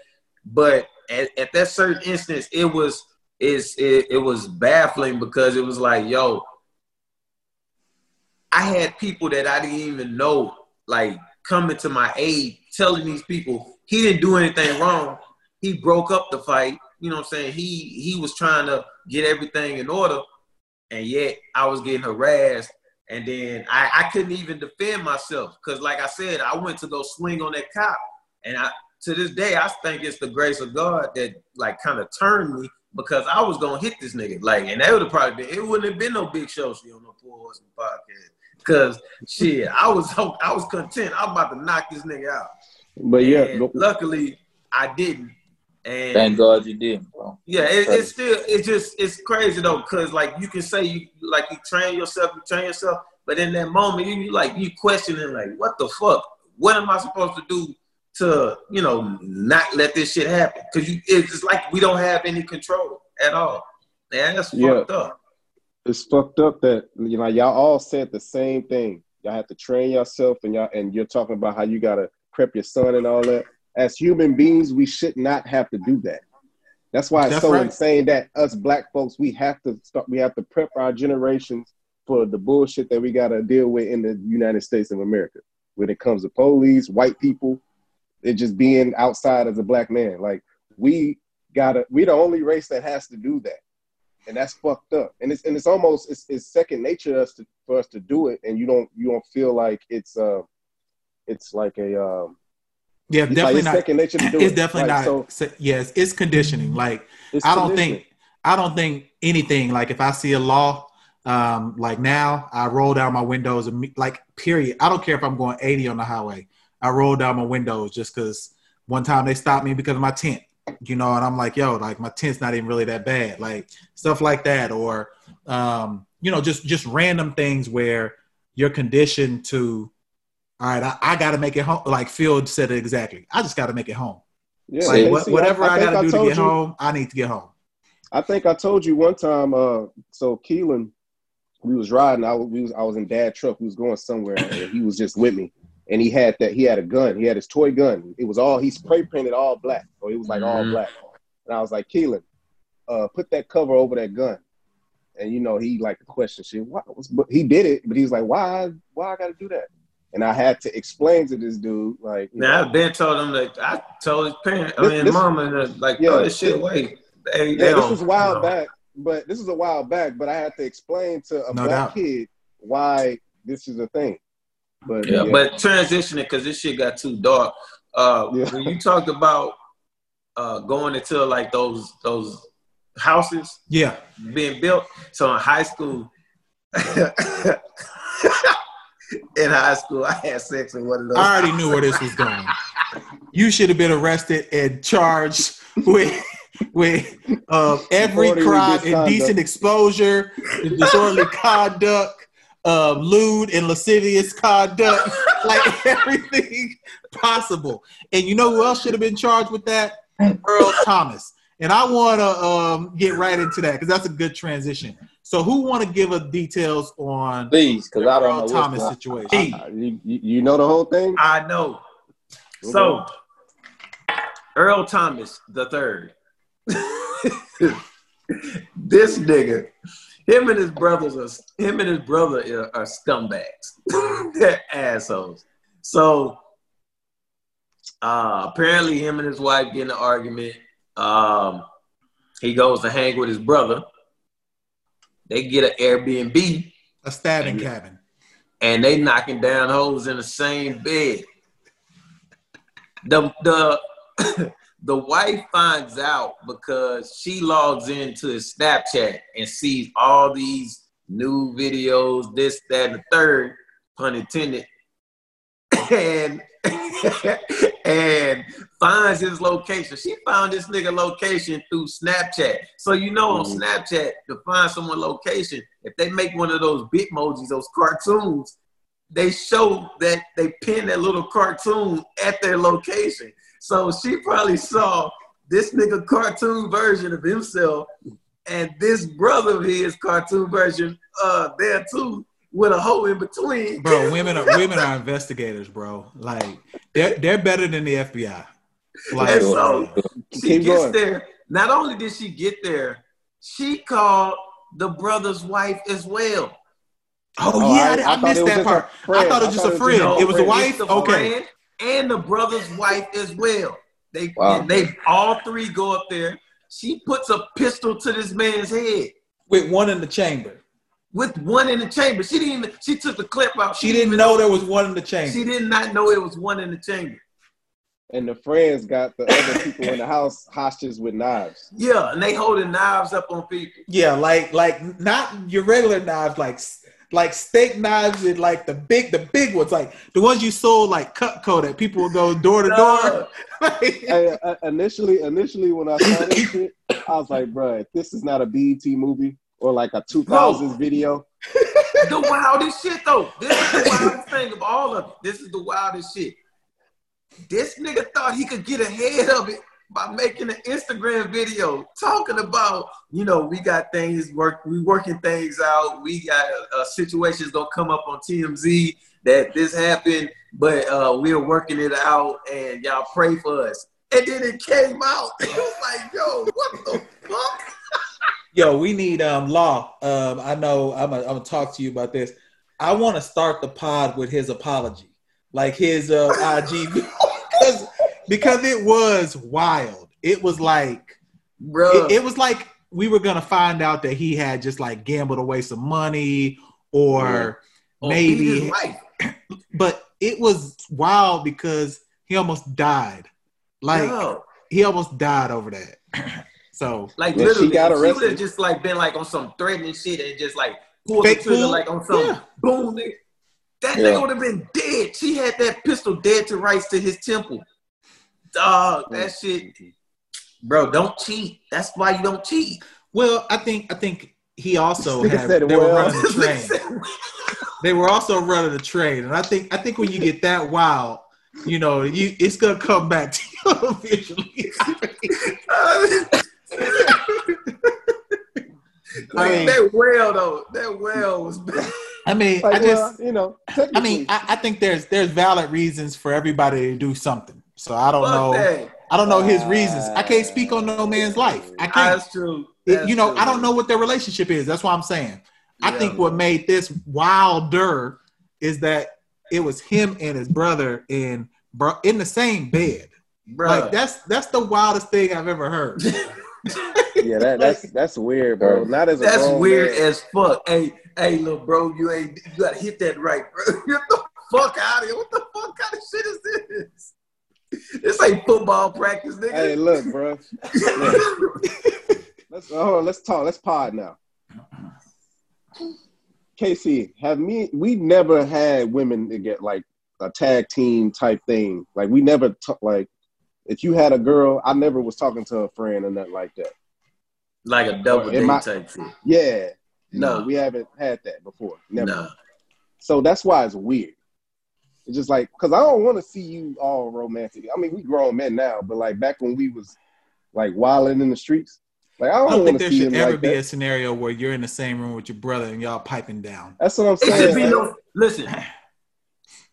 But at, at that certain instance, it was is it, it was baffling because it was like, yo, I had people that I didn't even know like coming to my aid, telling these people he didn't do anything wrong. He broke up the fight. You know what I'm saying? He he was trying to get everything in order, and yet I was getting harassed. And then I, I couldn't even defend myself because, like I said, I went to go swing on that cop, and I to this day I think it's the grace of God that like kind of turned me because I was gonna hit this nigga like, and that would have probably been it wouldn't have been no big show she on the Pour Horsemen podcast because shit I was I was content I was about to knock this nigga out. But yeah, And luckily I didn't. And Thank God you did, bro. yeah, it, it's still it's just it's crazy though, cause like you can say you like you train yourself, you train yourself, but in that moment you, you like you questioning like what the fuck? What am I supposed to do to you know not let this shit happen? Cause you it's just like we don't have any control at all. Man, that's Yeah. fucked up. it's fucked up that you know y'all all said the same thing. Y'all have to train yourself, and y'all and you're talking about how you gotta prep your son and all that. As human beings, we should not have to do that. That's why it's That's so right. insane that us black folks we have to start. We have to prep our generations for the bullshit that we gotta deal with in the United States of America. When it comes to police, white people, it just being outside as a black man. Like we gotta, we the only race that has to do that and that's fucked up. And it's and it's almost it's, it's second nature to us to, for us to do it, and you don't you don't feel like it's uh it's like a um Yeah, it's like definitely it's not. second nature to do It's it. definitely Like, not. So yes, it's conditioning. Like it's I don't think I don't think anything like if I see a law um like now I roll down my windows and like period. I don't care if I'm going 80 on the highway. I roll down my windows just cuz one time they stopped me because of my tent. You know, and I'm like, yo, like my tent's not even really that bad. Like stuff like that or um you know, just just random things where you're conditioned to all right, I, I got to make it home. Like Phil said it exactly. I just got to make it home. Yeah, Like and what, see, whatever I, think got to do to get you- home, I need to get home. I think I told you one time. Uh, so Keelan, we was riding. I was, we was I was in Dad truck. We was going somewhere, and he was just with me. And he had that. He had a gun. He had his toy gun. It was all he spray painted all black, so it was like all Mhm. black. And I was like, Keelan, uh, put that cover over that gun. And you know, he like the question shit. Why? Was, but he did it. But he was like, why? Why I got to do that? And I had to explain to this dude, like, you Now know, I've been told him that I told his parents, I mean his this- mama, that, like Yeah, throw this shit this- away. They, they yeah, this was a while you know. back. But this was a while back. But I had to explain to a No black doubt. kid why this is a thing. But Yeah, yeah, but transitioning because this shit got too dark. Uh, Yeah. When you talked about uh, going into like those those houses Yeah. being built, so in high school, in high school, I had sex in one of those. I already knew where this was going. You should have been arrested and charged with with uh, every crime, misconduct. indecent exposure, disorderly conduct, um, lewd and lascivious conduct, like everything possible. And you know who else should have been charged with that? Earl Thomas. And I want to um, get right into that because that's a good transition. So who want to give us details on Please, because I don't know Thomas situation? Uh, you, you you know the whole thing? I know. So, Earl Thomas the third. this nigga, him and his brothers are him and his brother are, are scumbags. They're assholes. So, uh, apparently, him and his wife get in an argument. Um, he goes to hang with his brother. They get an Airbnb A stabbing cabin. and they knocking down holes in the same bed. The the the wife finds out because she logs into his Snapchat and sees all these new videos, this, that, and the third, pun intended, and and finds his location. She found this nigga location through Snapchat. So you know on Snapchat to find someone location, if they make one of those bitmojis, those cartoons, they show that they pin that little cartoon at their location. So she probably saw this nigga cartoon version of himself and this brother of his cartoon version uh there too with a hole in between. Bro, women are women are investigators, bro. Like they're they're better than the FBI. Like And so she Keep gets going. there. Not only did she get there, she called the brother's wife as well. Oh, Oh, yeah, I- I, I I missed that part. I thought it was just a it was friend. It was the It's wife. the Okay. and the brother's wife as well. They Wow. and they all three go up there. She puts a pistol to this man's head With one in the chamber. with one in the chamber. She didn't even. She took the clip out. She didn't know there was one in the chamber. She did not know it was one in the chamber. And the friends got the other people in the house hostages with knives. Yeah, and they holding knives up on people. Yeah, like like not your regular knives, like like steak knives and like the big the big ones, like the ones you sold like Cutco that people would go door to door. Hey, uh, initially, initially when I saw this shit, I was like, bro, this is not a BET movie or like a 2000s video. the wildest shit though. This is the wildest thing of all of it. This is the wildest shit. This nigga thought he could get ahead of it by making an Instagram video talking about, you know, we got things work, we working things out. We got uh, situations gonna come up on TMZ that this happened, but uh, we're working it out, and y'all pray for us. And then it came out. It was like, yo, what the fuck? Yo, we need um law. Um, I know I'm gonna talk to you about this. I want to start the pod with his apology, like his uh IG, because because it was wild. It was like Bro, it, it was like we were gonna find out that he had just like gambled away some money or Or beat his maybe, wife. but it was wild because he almost died. Like Yo. he almost died over that. so Like Yeah, she literally, got she would arrested. have just like been like on some threatening shit and just like pulled Fake the trigger like on some Yeah. boom. Nigga. That Yeah. nigga would have been dead. She had that pistol dead to rights to his temple. Dog, mm. that shit, bro. Don't cheat. That's why you don't cheat. well, I think I think he also had, said it they were well. running the train. they were also running the train, and I think I think when you get that wild, you know, you it's gonna come back to you eventually. like mean- that well though. That well was. I mean, Like, I just, well, you know, I mean, I, I think there's there's valid reasons for everybody to do something. So I don't Fuck know. that. I don't know his reasons. I can't speak on no man's uh, life. I can't. That's true. That's you know, true. I don't know what their relationship is. That's why I'm saying. I Yeah, think what made this wilder is that it was him and his brother in bro in the same bed. bro. Like that's that's the wildest thing I've ever heard. yeah, that, that's that's weird, bro. Not as a That's weird man. as fuck. Hey, hey, little bro, you ain't you gotta hit that right, bro. Get the fuck out of here. What the fuck kind of shit is this? This ain't football practice, nigga. Hey, look, bro. Let's oh, let's talk. Let's pod now. Casey, have me? We never had women to get like a tag team type thing. Like we never talk. Like if you had a girl, I never was talking to a friend or nothing like that. like a double date type shit. Yeah, no, No. we haven't had that before. Never. Nah. So that's why it's weird. It's just like because I don't want to see you all romantic. I mean, we grown men now, but like back when we was like wilding in the streets, Like I I don't, don't think there see should ever like be that. a scenario where you're in the same room with your brother and y'all piping down. That's what I'm It should saying. be man. no. Listen,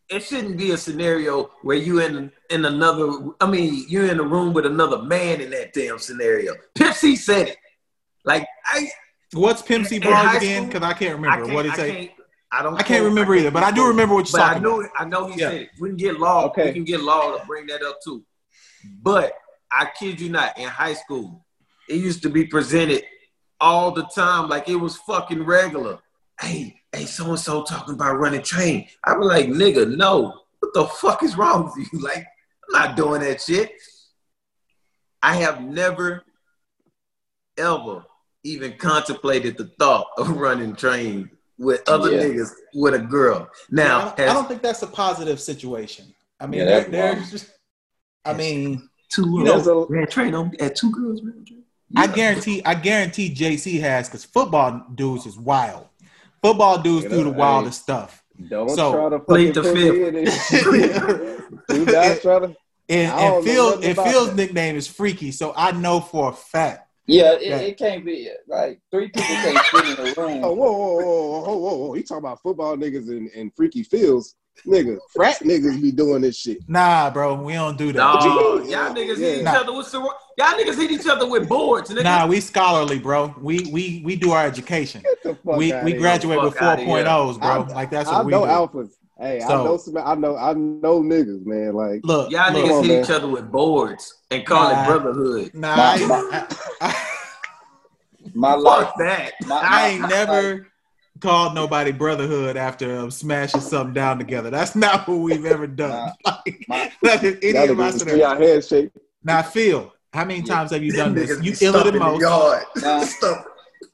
it shouldn't be a scenario where you in in another. I mean, you're in a room with another man in that damn scenario. Pimp C said it. Like I, What's Pimp C bars again? Because I can't I remember. can't. What did I he say? can't. I don't. I can't remember either, but I do remember what you're But I talking know. about. I know he Yeah. said it. We can get law. Okay. We can get law to bring that up too. But I kid you not, in high school, it used to be presented all the time like it was fucking regular. Hey, hey, so and so talking about running train. I was like, nigga, no. What the fuck is wrong with you? Like, I'm not doing that shit. I have never, ever even contemplated the thought of running train with other Yeah. niggas with a girl. Now, I, don't, I don't think that's a positive situation. I mean, Yeah, there, that's there's just, I mean, two You girls know- ran train on at two girls ran train. I guarantee, I guarantee JC has because football dudes is wild. Football dudes You do know, the hey. wildest stuff. Don't So, try to plead the put me in this shit. Do not try to. And, and know Phil, and Phil's nickname is Freaky, so I know for a fact. Yeah, it, Yeah. it can't be like three people can't fit in a room. Oh, whoa, whoa, whoa, whoa, whoa, whoa! You talking about football niggas and, and freaky feels, nigga? Frat niggas be doing this shit. Nah, bro, we don't do that. No, y'all niggas Yeah. hit each Nah. other with sor- y'all niggas hit each other with boards, nigga. Nah, we scholarly, bro. We we we do our education. Get the fuck We outta we here. graduate with Fuck outta 4.0s, bro. I- like that's I what we know do. alphas. Hey, I know some. I know. I know niggas, man. Like Look, y'all look, niggas on, hit man. each other with boards and call Nah. it brotherhood. nah, My- my- I, My life, Fuck that. my, I ain't my- never called nobody brotherhood after um, smashing something down together. That's not what we've ever done. Like, my- not any y'all of my niggas see scenarios. handshake. Now, Phil, how many Yeah. times have you done this? You be iller than the most. yard. Nah. Stomp-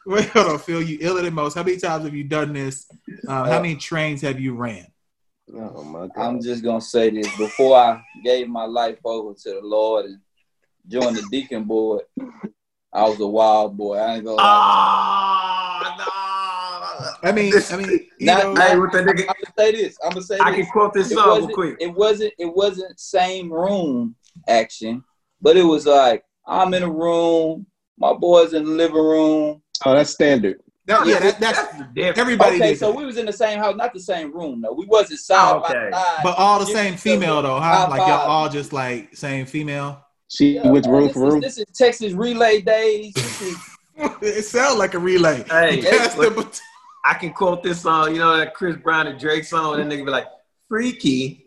Wait, hold on, Phil. You iller than most. How many times have you done this? Um, how many trains have you ran? Oh my god! I'm just gonna say this before I gave my life over to the Lord and joined the deacon board. I was a wild boy. I ain't gonna lie. Ah, nah. I mean, I mean, you Not- know, Hey, what that nigga? I'm gonna say this. I'm gonna say I this. can quote this song real quick. it wasn't it wasn't same room action, but it was like I'm in a room, my boys in the living room. oh, that's standard. That, oh, yeah, that, that's the difference. everybody okay, did so that. we was in the same house, not the same room though. We wasn't side Oh, okay. by side. But all the same female though, huh? Like y'all all just like same female. She Yeah, went room this for is- room. This is Texas relay days. Is it sounds like a relay. Hey, You pass the bat- I can quote this song. You know that Chris Brown and Drake song, and that nigga be like, "Freaky."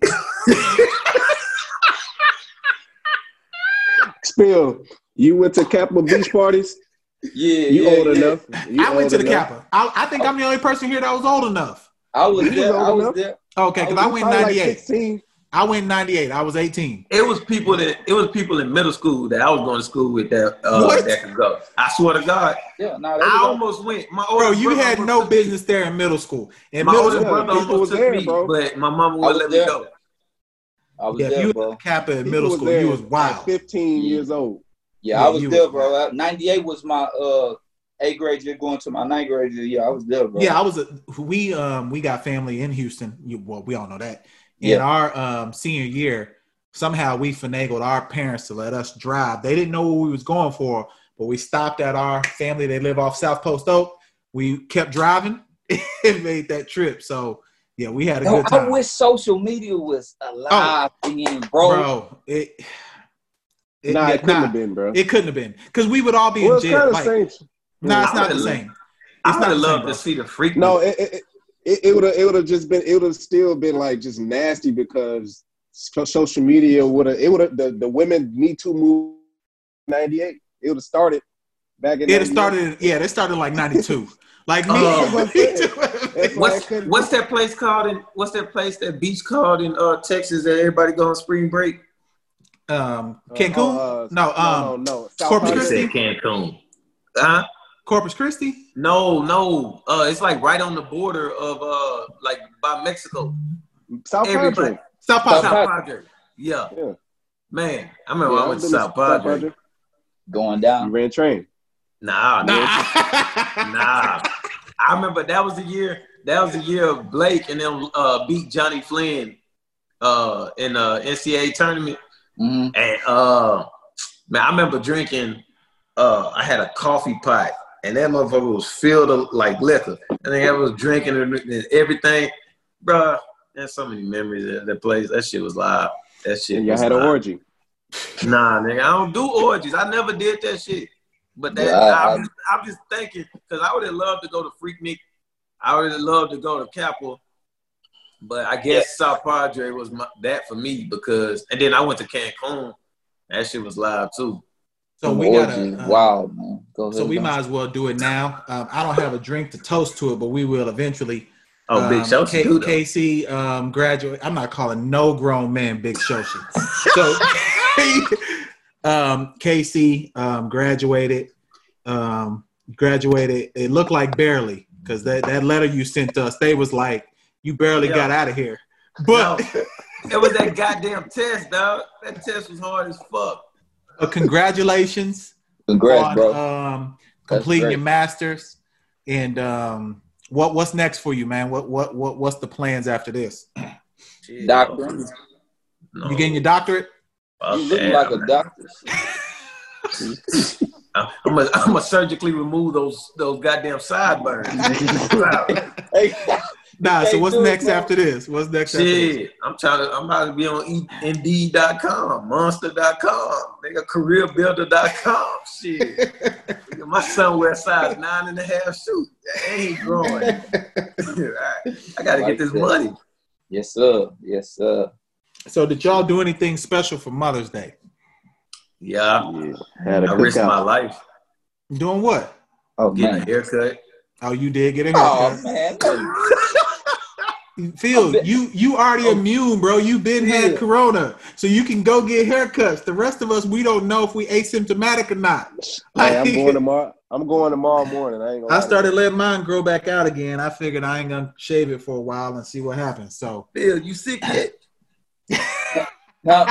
Spill. You went to Kappa Beach parties. Yeah. You yeah, old yeah. enough. You I went to the enough. Kappa. I, I think I'm the only person here that was old enough. I was You there. old I was enough? there. Okay, because I went Probably like 98. I went 98. I was 18. It was people that it was people in middle school that I was going to school with that uh, that could go. I swear to God, Yeah, no, that I was almost went. My Bro, you had no took me. business there in middle school. In My middle older brother almost took there, me, bro. but my mama wouldn't let there. me go. I was yeah, if you bro. Kappa in People middle school, you was at wild. 15 years old. Yeah, Yeah, I was there, was bro. Ninety eight was my uh eighth grade year going to my ninth grade year. Yeah, I was there, bro. Yeah, I was. A, we um we got family in Houston. You, well, we all know that. In Yeah. our um senior year, somehow we finagled our parents to let us drive. They didn't know what we was going for, but we stopped at our family. They live off South Post Oak. We kept driving and made that trip. So yeah, we had a Yo, good I time, wish social media was alive again, bro. bro. It, it nah, yeah, it couldn't nah, have been, bro. It couldn't have been because we would all be well, in it's jail. kind of Like, same. nah, it's not the would've- same. I It's would not have the same, loved bro. to see the freak. No, it it it, it would have it would have just been it would have still been like just nasty because social media would have it would have the, the women Me Too move ninety eight. It would have started back in. It 98. started. Yeah, they started like '92. Like me. Oh. That's why What's what's that place called in what's that place that beach called in uh Texas that everybody go on spring break? Um, Uh, Cancun? oh, uh, no, um, no, no, no. South Corpus Christi? said Cancun. Huh? Corpus Christi. No, no. Uh it's like right on the border of uh like by Mexico. South Everybody- Padre. South South Padre. Padre. Yeah. Yeah. Man, I remember Yeah, I went to been South Padre. Going down. You down. ran train. Nah, Nah. nah. nah. I remember that was the year. That was the year of Blake and them uh, beat Johnny Flynn uh, in the NCAA tournament. Hmm And uh, man, I remember drinking uh, I had a coffee pot, and that motherfucker was filled of like liquor, and then I was drinking and everything, Bruh, There's so many memories at that place. That shit was live. That shit. And y'all had an orgy. Nah, nigga, I don't do orgies. I never did that shit. But that Yeah, I- am just, I'm just thinking because I would have loved to go to Freaknik. I would have loved to go to Kappa. But I guess South Padre was my, that for me because, and then I went to Cancun. That shit was live too. So Them we got orgies, to. wow, man. Go ahead. So we Don. might as well do it now. Um, I don't have a drink to toast to it, but we will eventually. Oh, Big Um, Show K- too, though. KC um, graduate. I'm not calling no grown man Big Shoshi. so um, KC um, graduated. Um, graduated. It looked like barely because that, that letter you sent us, they was like, you barely Yeah. got out of here. But It was that goddamn test, dog. That test was hard as fuck. uh, congratulations Congrats, on bro. um, completing your masters. And um, what what's next for you, man? What what what what's the plans after this? Shit, Doctor. No, You getting your doctorate? fuck You look that. like a doctor. I'm gonna I'm gonna surgically remove those those goddamn sideburns. Hey, Nah. So what's do it, next after this? What's next after this? Shit, I'm trying to. I'm about to be on E- Indeed.com, Monster.com, nigga, CareerBuilder.com. Shit, Nigga, my son wears size nine and a half shoes. That ain't growing. I, I gotta Like get this that. money. yes, sir. Yes, sir. So did y'all do anything special for Mother's Day? Yeah, Yeah. Had a I risked my life Doing what? Oh getting a haircut. Oh, you did get a Oh man. Phil, been- you you already Oh. immune, bro. You been had corona, so you can go get haircuts. The rest of us, we don't know if we asymptomatic or not. Hey, I'm going tomorrow. I'm going tomorrow morning. I ain't gonna I started letting mine grow back out again. I figured I ain't gonna shave it for a while and see what happens. So, Phil, you sick yet? Now,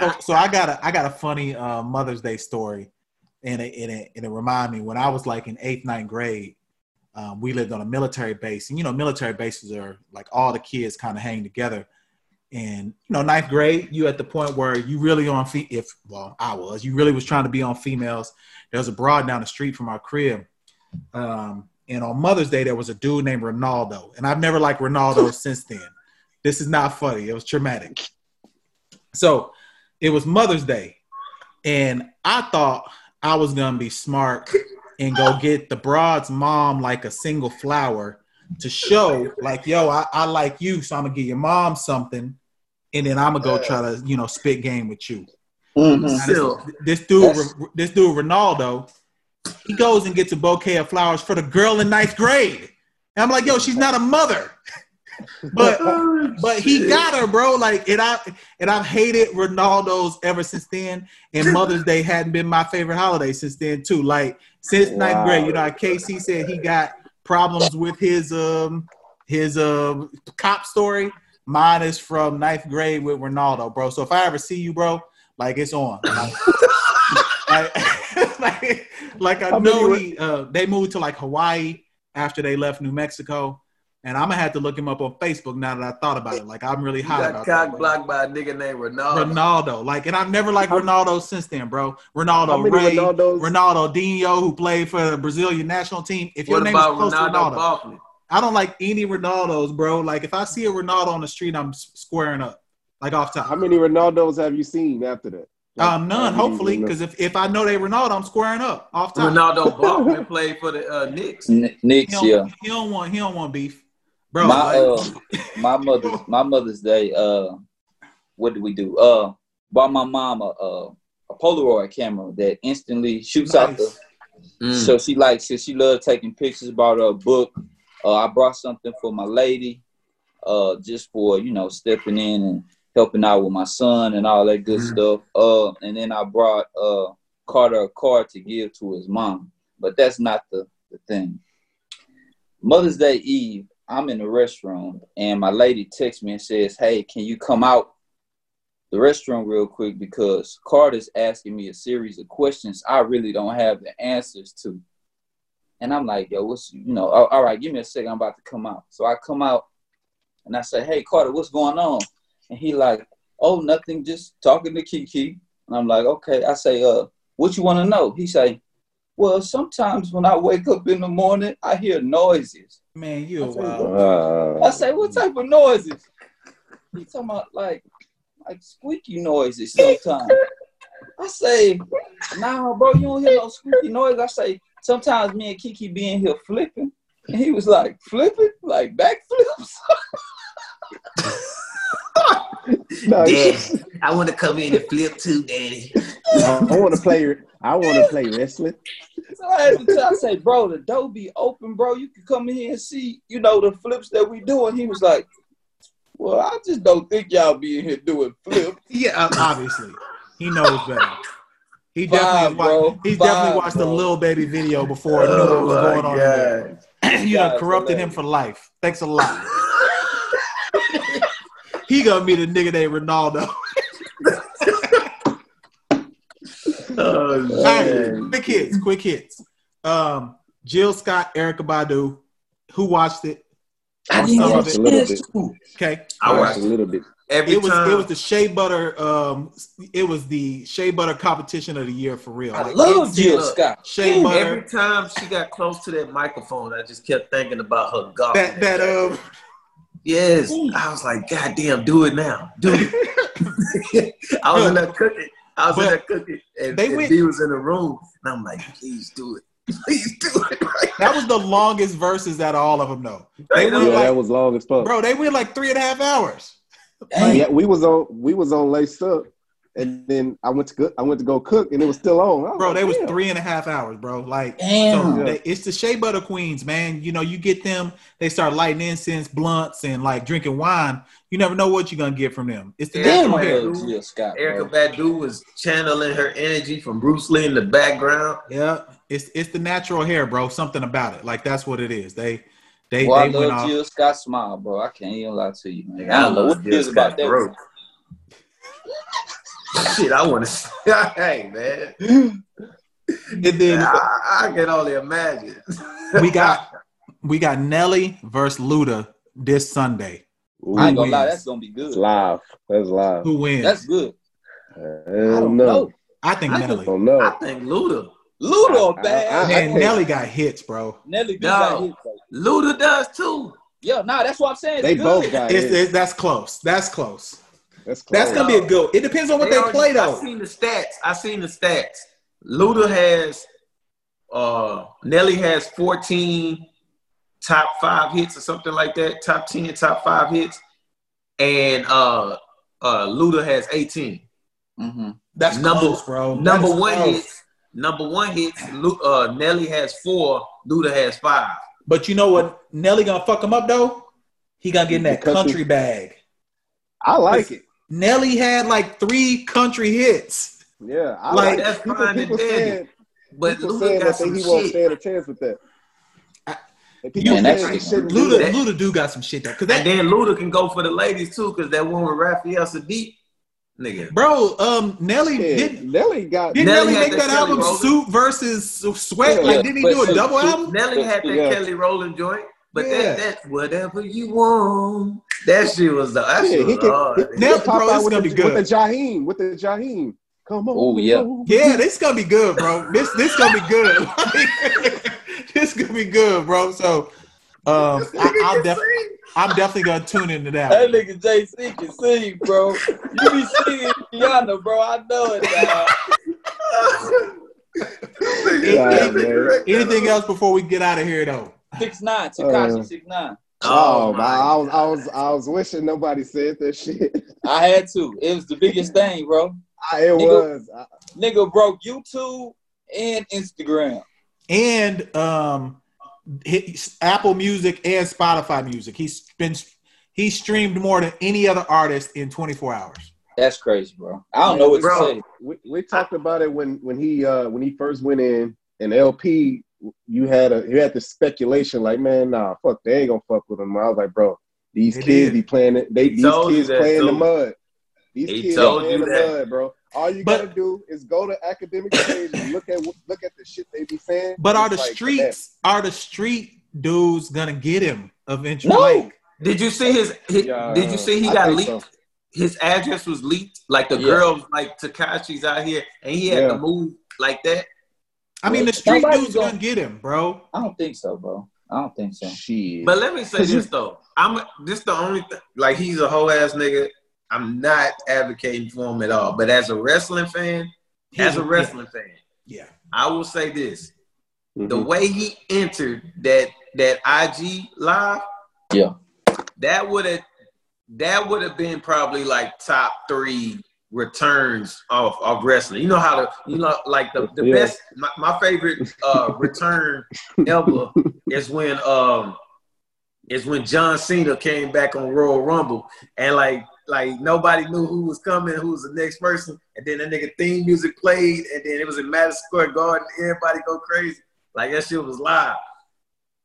so, so I got a I got a funny uh, Mother's Day story, and it, and it and it remind me when I was like in eighth ninth grade. Um, we lived on a military base, and you know, military bases are like all the kids kind of hang together. And you know, ninth grade, you at the point where you really on fe- if well, I was, you really was trying to be on females. There was a broad down the street from our crib, um, and on Mother's Day there was a dude named Ronaldo, and I've never liked Ronaldo since then. This is not funny; it was traumatic. So, it was Mother's Day, and I thought I was gonna be smart and go get the broad's mom like a single flower to show like yo I, I like you so i'm gonna give your mom something and then i'm gonna go try to you know spit game with you mhm. Now, Still. this, this dude That's- this dude ronaldo he goes and gets a bouquet of flowers for the girl in ninth grade and i'm like yo she's not a mother but but he got her, bro. Like, and I and I've hated Ronaldo's ever since then. And Mother's Day hadn't been my favorite holiday since then too. Like since ninth grade, you know, KC said he got problems with his um his um cop story. Mine is from ninth grade with Ronaldo, bro. So if I ever see you, bro, like it's on. Like, like, like, like I know he uh, they moved to like Hawaii after they left New Mexico. And I'm gonna have to look him up on Facebook now that I thought about it. Like I'm really hot got about cock that. bro. blocked by a nigga named Ronaldo. Ronaldo, like, and I've never liked Ronaldo since then, bro. Ronaldo Ray, Ronaldos? Ronaldinho, who played for the Brazilian national team. If your What name is about close to Ronaldo Ronaldo, I don't like any Ronaldos, bro. Like if I see a Ronaldo on the street, I'm squaring up, like off top. How many Ronaldos have you seen after that? Like, Um, none, hopefully, because if, if I know they Ronaldo, I'm squaring up off top. Renaldo Balkman played for the uh, Knicks. N- Knicks, don't, yeah. he don't want he don't want beef, bro. my uh, my mother's my Mother's Day. Uh, what did we do? Uh, bought my mom a, a, a Polaroid camera that instantly shoots out the. Mm. So she likes it. She loved taking pictures. Bought her a book. Uh, I brought something for my lady, uh, just for you know stepping in and helping out with my son and all that good Mhm. stuff. Uh, and then I brought uh Carter a card to give to his mom. But that's not the the thing. Mother's Day Eve, I'm in the restroom and my lady texts me and says, "Hey, can you come out the restroom real quick because Carter's asking me a series of questions I really don't have the answers to." And I'm like, "Yo, what's you know? All right, give me a second. I'm about to come out." So I come out and I say, "Hey, Carter, what's going on?" And he like, "Oh, nothing. Just talking to Kiki." And I'm like, "Okay." I say, "Uh, what you want to know? He say, well, sometimes when I wake up in the morning, I hear noises. Man, you a I say, wild. Uh, I say, what type of noises? He talking about like like squeaky noises sometimes. I say, nah, bro, you don't hear no squeaky noise. I say, sometimes me and Kiki be in here flipping. And he was like, flipping? Like backflips? no, Daddy, I want to come in and flip too, Daddy. I, want to play. I want to play wrestling. So I had to tell, I say, bro, the door be open, bro. You can come in here and see, you know, the flips that we do. And he was like, well, I just don't think y'all be in here doing flips. Yeah, obviously. He knows better. He Vibe, definitely bro. watched, he's definitely Vibe, watched the little baby video before he knew what was oh going on. in you done Guys, corrupted him for life. Thanks a lot. He gonna be the nigga named Ronaldo. Oh, All right, man. quick hits, quick hits. Um, Jill Scott, Erykah Badu. Who watched it? I Or didn't some get a little chance bit. to. Okay. I I watched watched a little bit. every It was time. it was the Shea Butter um it was the Shea Butter competition of the year for real. I Like, love Jill look, Scott. Shea Ooh, Butter. Every time she got close to that microphone, I just kept thinking about her golf. that that um yes, I was like, God damn, do it now, do it. I was in there cooking. I was in But there cooking, and, they and went- B was in the room, and I'm like, please do it, please do it. Right that was the longest verses out of all of them though. They Yeah, like that was long as fuck. bro, they went like three and a half hours. Dang. Yeah, we was on. We was on laced up, and then I went to go, I went to go cook, and it was still on. Was Bro, like, they was three and a half hours, bro. Like Damn. so they, it's the Shea Butter Queens, man. You know, you get them, they start lighting incense, blunts, and like drinking wine. You never know what you're gonna get from them. It's the Yeah, Damn, natural I hair. love Jill Scott. Erykah bro. Badu was channeling her energy from Bruce Lee in the background. Yeah, it's it's the natural hair, bro. Something about it. Like that's what it is. They they Boy, I they went love off. Jill Scott smile, bro. I can't even lie to you, man. I I don't know love what it Jill is about Scott that. Throat. Shit, I want to. hey, man. And then I, I can only imagine. we got we got Nelly versus Luda this Sunday. Ooh, I ain't gonna lie, that's gonna be good. It's live. That's live. Who wins? That's good. I I don't don't know. know. I think I Nelly. I don't know. I think Luda. Ludo I- bad. I- I- Man, Nelly got hits, bro. Nelly do No. got hit, bro. Luda does too. Yeah, nah, that's what I'm saying. It's They good. both got It's, it. it's- that's close. That's close. That's. That's gonna be a good. It depends on what they, already- play though. I though. seen the stats. I seen the stats. Luda has, uh, Nelly has 14 top five hits or something like that. Top 10, top five hits, and uh, uh, Luda has 18. Mm-hmm. That's Number- close, bro. Number That's one close. hits. Number one hits. Lu- Uh, Nelly has four. Luda has five. But you know what? Nelly gonna fuck him up though. He gonna get in that country- country bag. I like it. Nelly had like three country hits. Yeah, I Like, like, that's it. People, fine people dandy. saying, But people Luda saying got some he won't shit. stand a chance with that. I- And Man, saying that's- he shouldn't do Luda, that. Luda do got some shit though. Cause And that, then Luda can go for the ladies too, because that one with Raphael Saadiq, nigga. bro, um, Nelly Yeah, didn't Nelly got. didn't Nelly Nelly, make that that album Suit versus Sweat? Yeah, like, didn't he do a Suit- double Suit- album? Nelly had that Yeah. Kelly Rowland joint, but Yeah. that that whatever you want, that shit was the that Yeah, he was can, hard. he, nigga. he Nelly, can pop bro, out this with gonna the, be good. With the Jaheim, with the Jaheim. Come on. Oh, yeah. Yeah, this gonna be good, bro. This this gonna be good. this gonna be good, bro. So, um, I, I'll def- I'm definitely gonna tune into that. That one. nigga JC can sing, bro. You be singing Rihanna, bro. I know it now. Yeah, man. Anything else before we get out of here, though? Six nine, Tekashi Uh, six nine. Oh, my I was, I was, I was wishing nobody said that shit. I had to. It was the biggest thing, bro. I- it Nigga. was. I, Nigga broke YouTube and Instagram. And um, his, Apple Music and Spotify Music. He's been he streamed more than any other artist in 24 hours. That's crazy, bro. I don't know what Bro. to say. we, we talked about it when when he uh when he first went in and LP. You had a you had the speculation like, man, nah, fuck, they ain't gonna fuck with him. I was like, bro, these They kids did. be playing it. They He these kids that, play in the mud. These He kids told you the that. mud, bro. All you But- gotta do is go to academic page and look at look at the shit they be saying. But are the like, streets are the street dudes gonna get him eventually? No. Like, Did you see his? his Yeah, did you see he I got leaked? so. His address was leaked. Like the Yeah. girls, like Tekashi's out here, and he had Yeah. to move like that. I mean, the street Nobody's dudes gonna- gonna get him, bro. I don't think so, bro. I don't think so. Shit. But let me say this though, I'm this the only th- like he's a whole ass nigga. I'm not advocating for him at all. But as a wrestling fan, as a Yeah. wrestling fan, Yeah. I will say this: the Mhm. way he entered that that IG live, Yeah. that would have that would have been probably like top three returns of, of wrestling. You know how to you know like the, the Yeah. best my, my favorite uh return ever is when um is when John Cena came back on Royal Rumble and like like nobody knew who was coming, who was the next person, and then the nigga theme music played, and then it was in Madison Square Garden, everybody go crazy. Like that shit was live.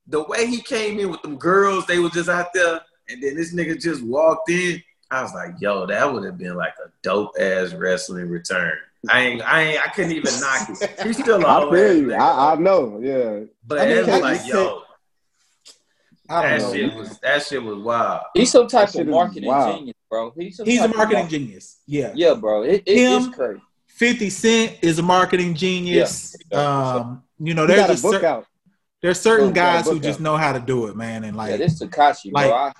The way he came in with them girls, they were just out there, and then this nigga just walked in. I was like, yo, that would have been like a dope ass wrestling return. I ain't, I ain't, I couldn't even knock it. He's still a I feel you. I, I know. Yeah. but I mean, it was like, you yo, I that don't know. shit man. was that shit was wild. He's some type That of marketing genius, bro. He's, some He's a type of marketing genius. Yeah. Yeah, bro. It, it, Him, it's crazy. 50 Cent is a marketing genius. Yeah. Um, you know, there's a a book cer- out. there's certain He guys who book just know how to do it, man. And yeah, like this Tekashi, like- bro. I,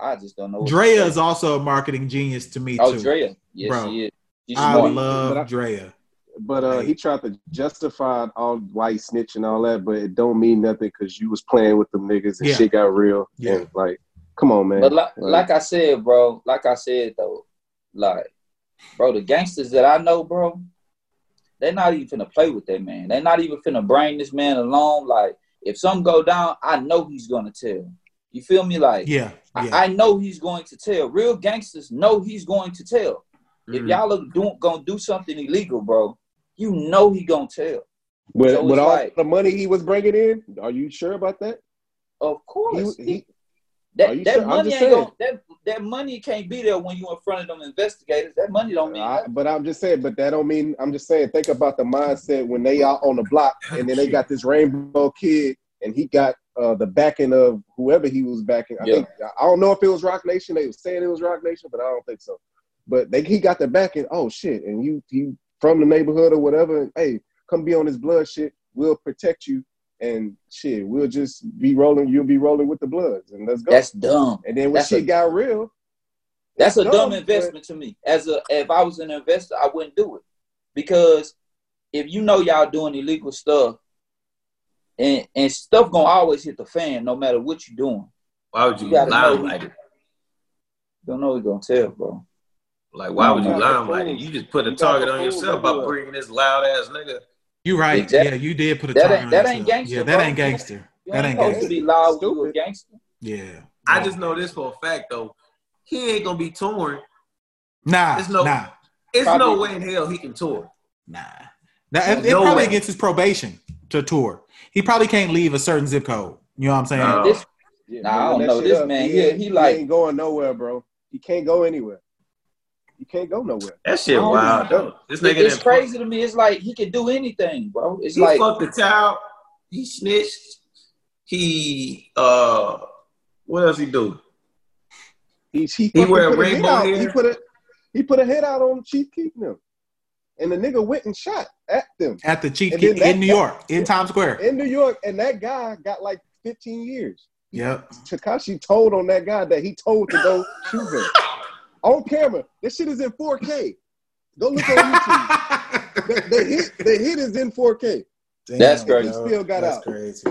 I just don't know. what Drea is also a marketing genius to me Oh, too. Drea. Yes, Bro. she is. She's I smart. love But I- Drea. But uh, he tried to justify all why he snitch and all that, but it don't mean nothing because you was playing with them niggas and Yeah. shit got real. Yeah. And like, come on, man. But like, Like- like I said, bro, like I said though, like, bro, the gangsters that I know, bro, they're not even finna play with that man. They're not even finna bring this man along. Like, if something go down, I know he's gonna tell. You feel me? Like, Yeah. Yeah. I, I know he's going to tell. Real gangsters know he's going to tell. If Mhm. y'all are doing gonna do something illegal, bro, you know he gonna tell. with so with all like- the money he was bringing in, are you sure about that? Of course, He, he, that, that sure? Money ain't gonna, that that money can't be there when you in front of them investigators. That money don't mean I, but I'm just saying, but that don't mean. I'm just saying. Think about the mindset when they out on the block, and then they got this rainbow kid, and he got uh, the backing of whoever he was backing. I Yeah. think I don't know if it was Roc Nation. They were saying it was Roc Nation, but I don't think so. But they, he got the backing. Oh shit! And you he from the neighborhood or whatever. And, hey, come be on this blood shit. We'll protect you, and shit, we'll just be rolling. You'll be rolling with the Bloods, and let's go. That's dumb. and then when that's shit a- got real, That's a dumb but- investment to me. As a if I was an investor, I wouldn't do it because if you know y'all doing illegal stuff, and and stuff gonna always hit the fan no matter what you're doing. Why would you You gotta lie know like it? You don't know he gonna tell, bro. Like, why would you lie the like it? You just put a You target on yourself by everywhere. bringing this loud ass nigga. You right. Exactly. Yeah, you did put a That target ain't- on that ain't gangster, Yeah, that bro. ain't gangster. You That ain't ain't supposed gangster. to be loud when you a gangster. Yeah. I just know this for a fact though. He ain't gonna be torn. Nah. There's no- nah. There's no way in hell he can tour. Nah. That, it, No probably way. against his probation to tour. He probably can't leave a certain zip code. You know what I'm saying? No. This Yeah, Nah, I don't know. This up. man here, ain't- he like- ain't going nowhere, bro. He can't go anywhere. He can't go nowhere. That shit Oh, wild my. This it- nigga it's done- crazy to me. It's like he can do anything, bro. It's He like fucked the child. He snitched. He uh, what else he do? He he, He wear put a rainbow out. He put a he put a hit out on Chief keeping them, and the nigga went and shot at them At the Chief And in that- New York, in Times Square. in New York, and that guy got like 15 years. Yep. Tekashi told on that guy that he told to go shoot him on camera. This shit is in 4K. Go look on YouTube. the, the hit the hit is in 4K. That's crazy. yo. Still got out. That's out. crazy.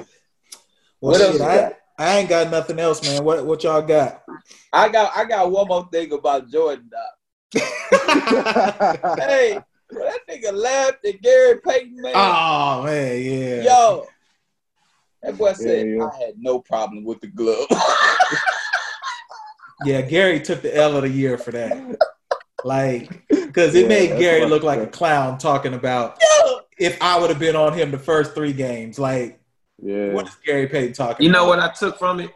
Well, What else shit, you I. I ain't got nothing else, man. What what y'all got? I got I got one more thing about Jordan. Hey, bro, that nigga laughed at Gary Payton, man. oh man, yeah. Yo, that boy said Yeah, yeah. I had no problem with the glove. Yeah, Gary took the L of the year for that. Like, because it Yeah, made Gary look like a clown talking about Yo, if I would have been on him the first three games. Like, Yeah. what is Gary Payton talking You know about? what I took from it?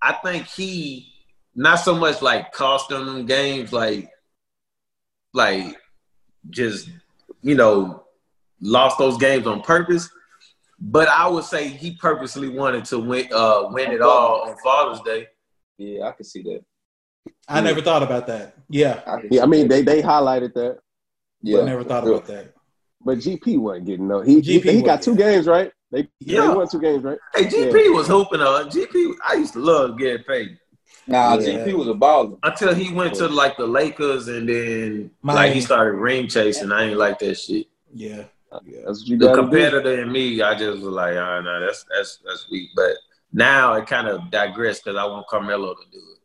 I think he not so much like cost them them games, like like just you know lost those games on purpose. But I would say he purposely wanted to win uh win it all on Father's Day. yeah, I can see that. I never thought about that. Yeah, I Yeah, I mean they they highlighted that. yeah, I never thought about that. But GP wasn't getting no. He he, GP he got two games right. They Yeah. they won two games right. Hey, GP was hooping on GP. I used to love getting paid Nah, Yeah. GP was a baller. until he went to like the Lakers and then like he started ring chasing. I ain't like that shit. Yeah. That's what you The got to do. competitor in me, I just was like, oh no, that's that's that's weak. But now it kind of digressed because I want Carmelo to do it.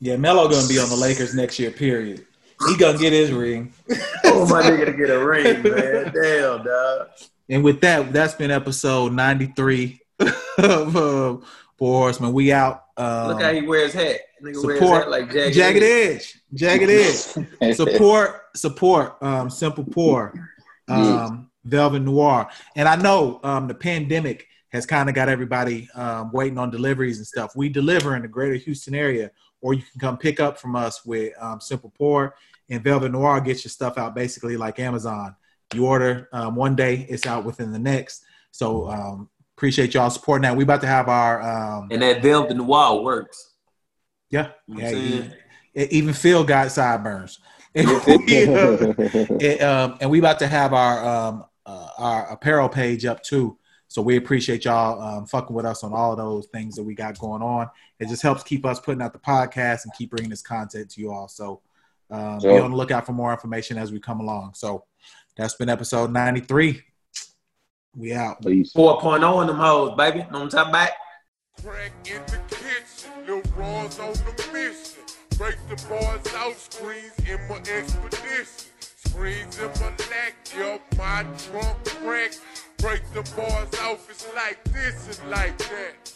Yeah, Melo gonna be on the Lakers next year. Period. He gonna get his ring. Oh my nigga to get a ring, man. Damn, dog. And with that, that's been episode ninety three of uh, Pour Horsemen. We out. Um, Look how he wears hat. Nigga wears support hat like jagged. jagged Edge. edge, jagged edge. support, support. Um, Simple Pour. Um, Velvet Noir. And I know um, the pandemic has kind of got everybody um, waiting on deliveries and stuff. We deliver in the greater Houston area, or you can come pick up from us with um, Simple Pour and Velvet Noir gets your stuff out basically like Amazon. You order um, one day, it's out within the next. So um, appreciate y'all supporting that. We about to have our um, And that Velvet Noir works. yeah, You know yeah. I'm saying? e- Even Phil got sideburns. And we, uh, um, and we about to have our um, uh, our apparel page up too. So we appreciate y'all um, fucking with us on all of those things that we got going on. It just helps keep us putting out the podcast and keep bringing this content to you all. So um, be on the lookout for more information as we come along. So that's been episode 93. We out. Peace. 4.0 in them hoes, baby. Know what I'm talking about? Crack in the kitchen, Lil Raw's on the mission. Break the bars out, screens in my expedition. Screens in my lack, yo, my trunk crack. Break the bars off, it's like this and like that.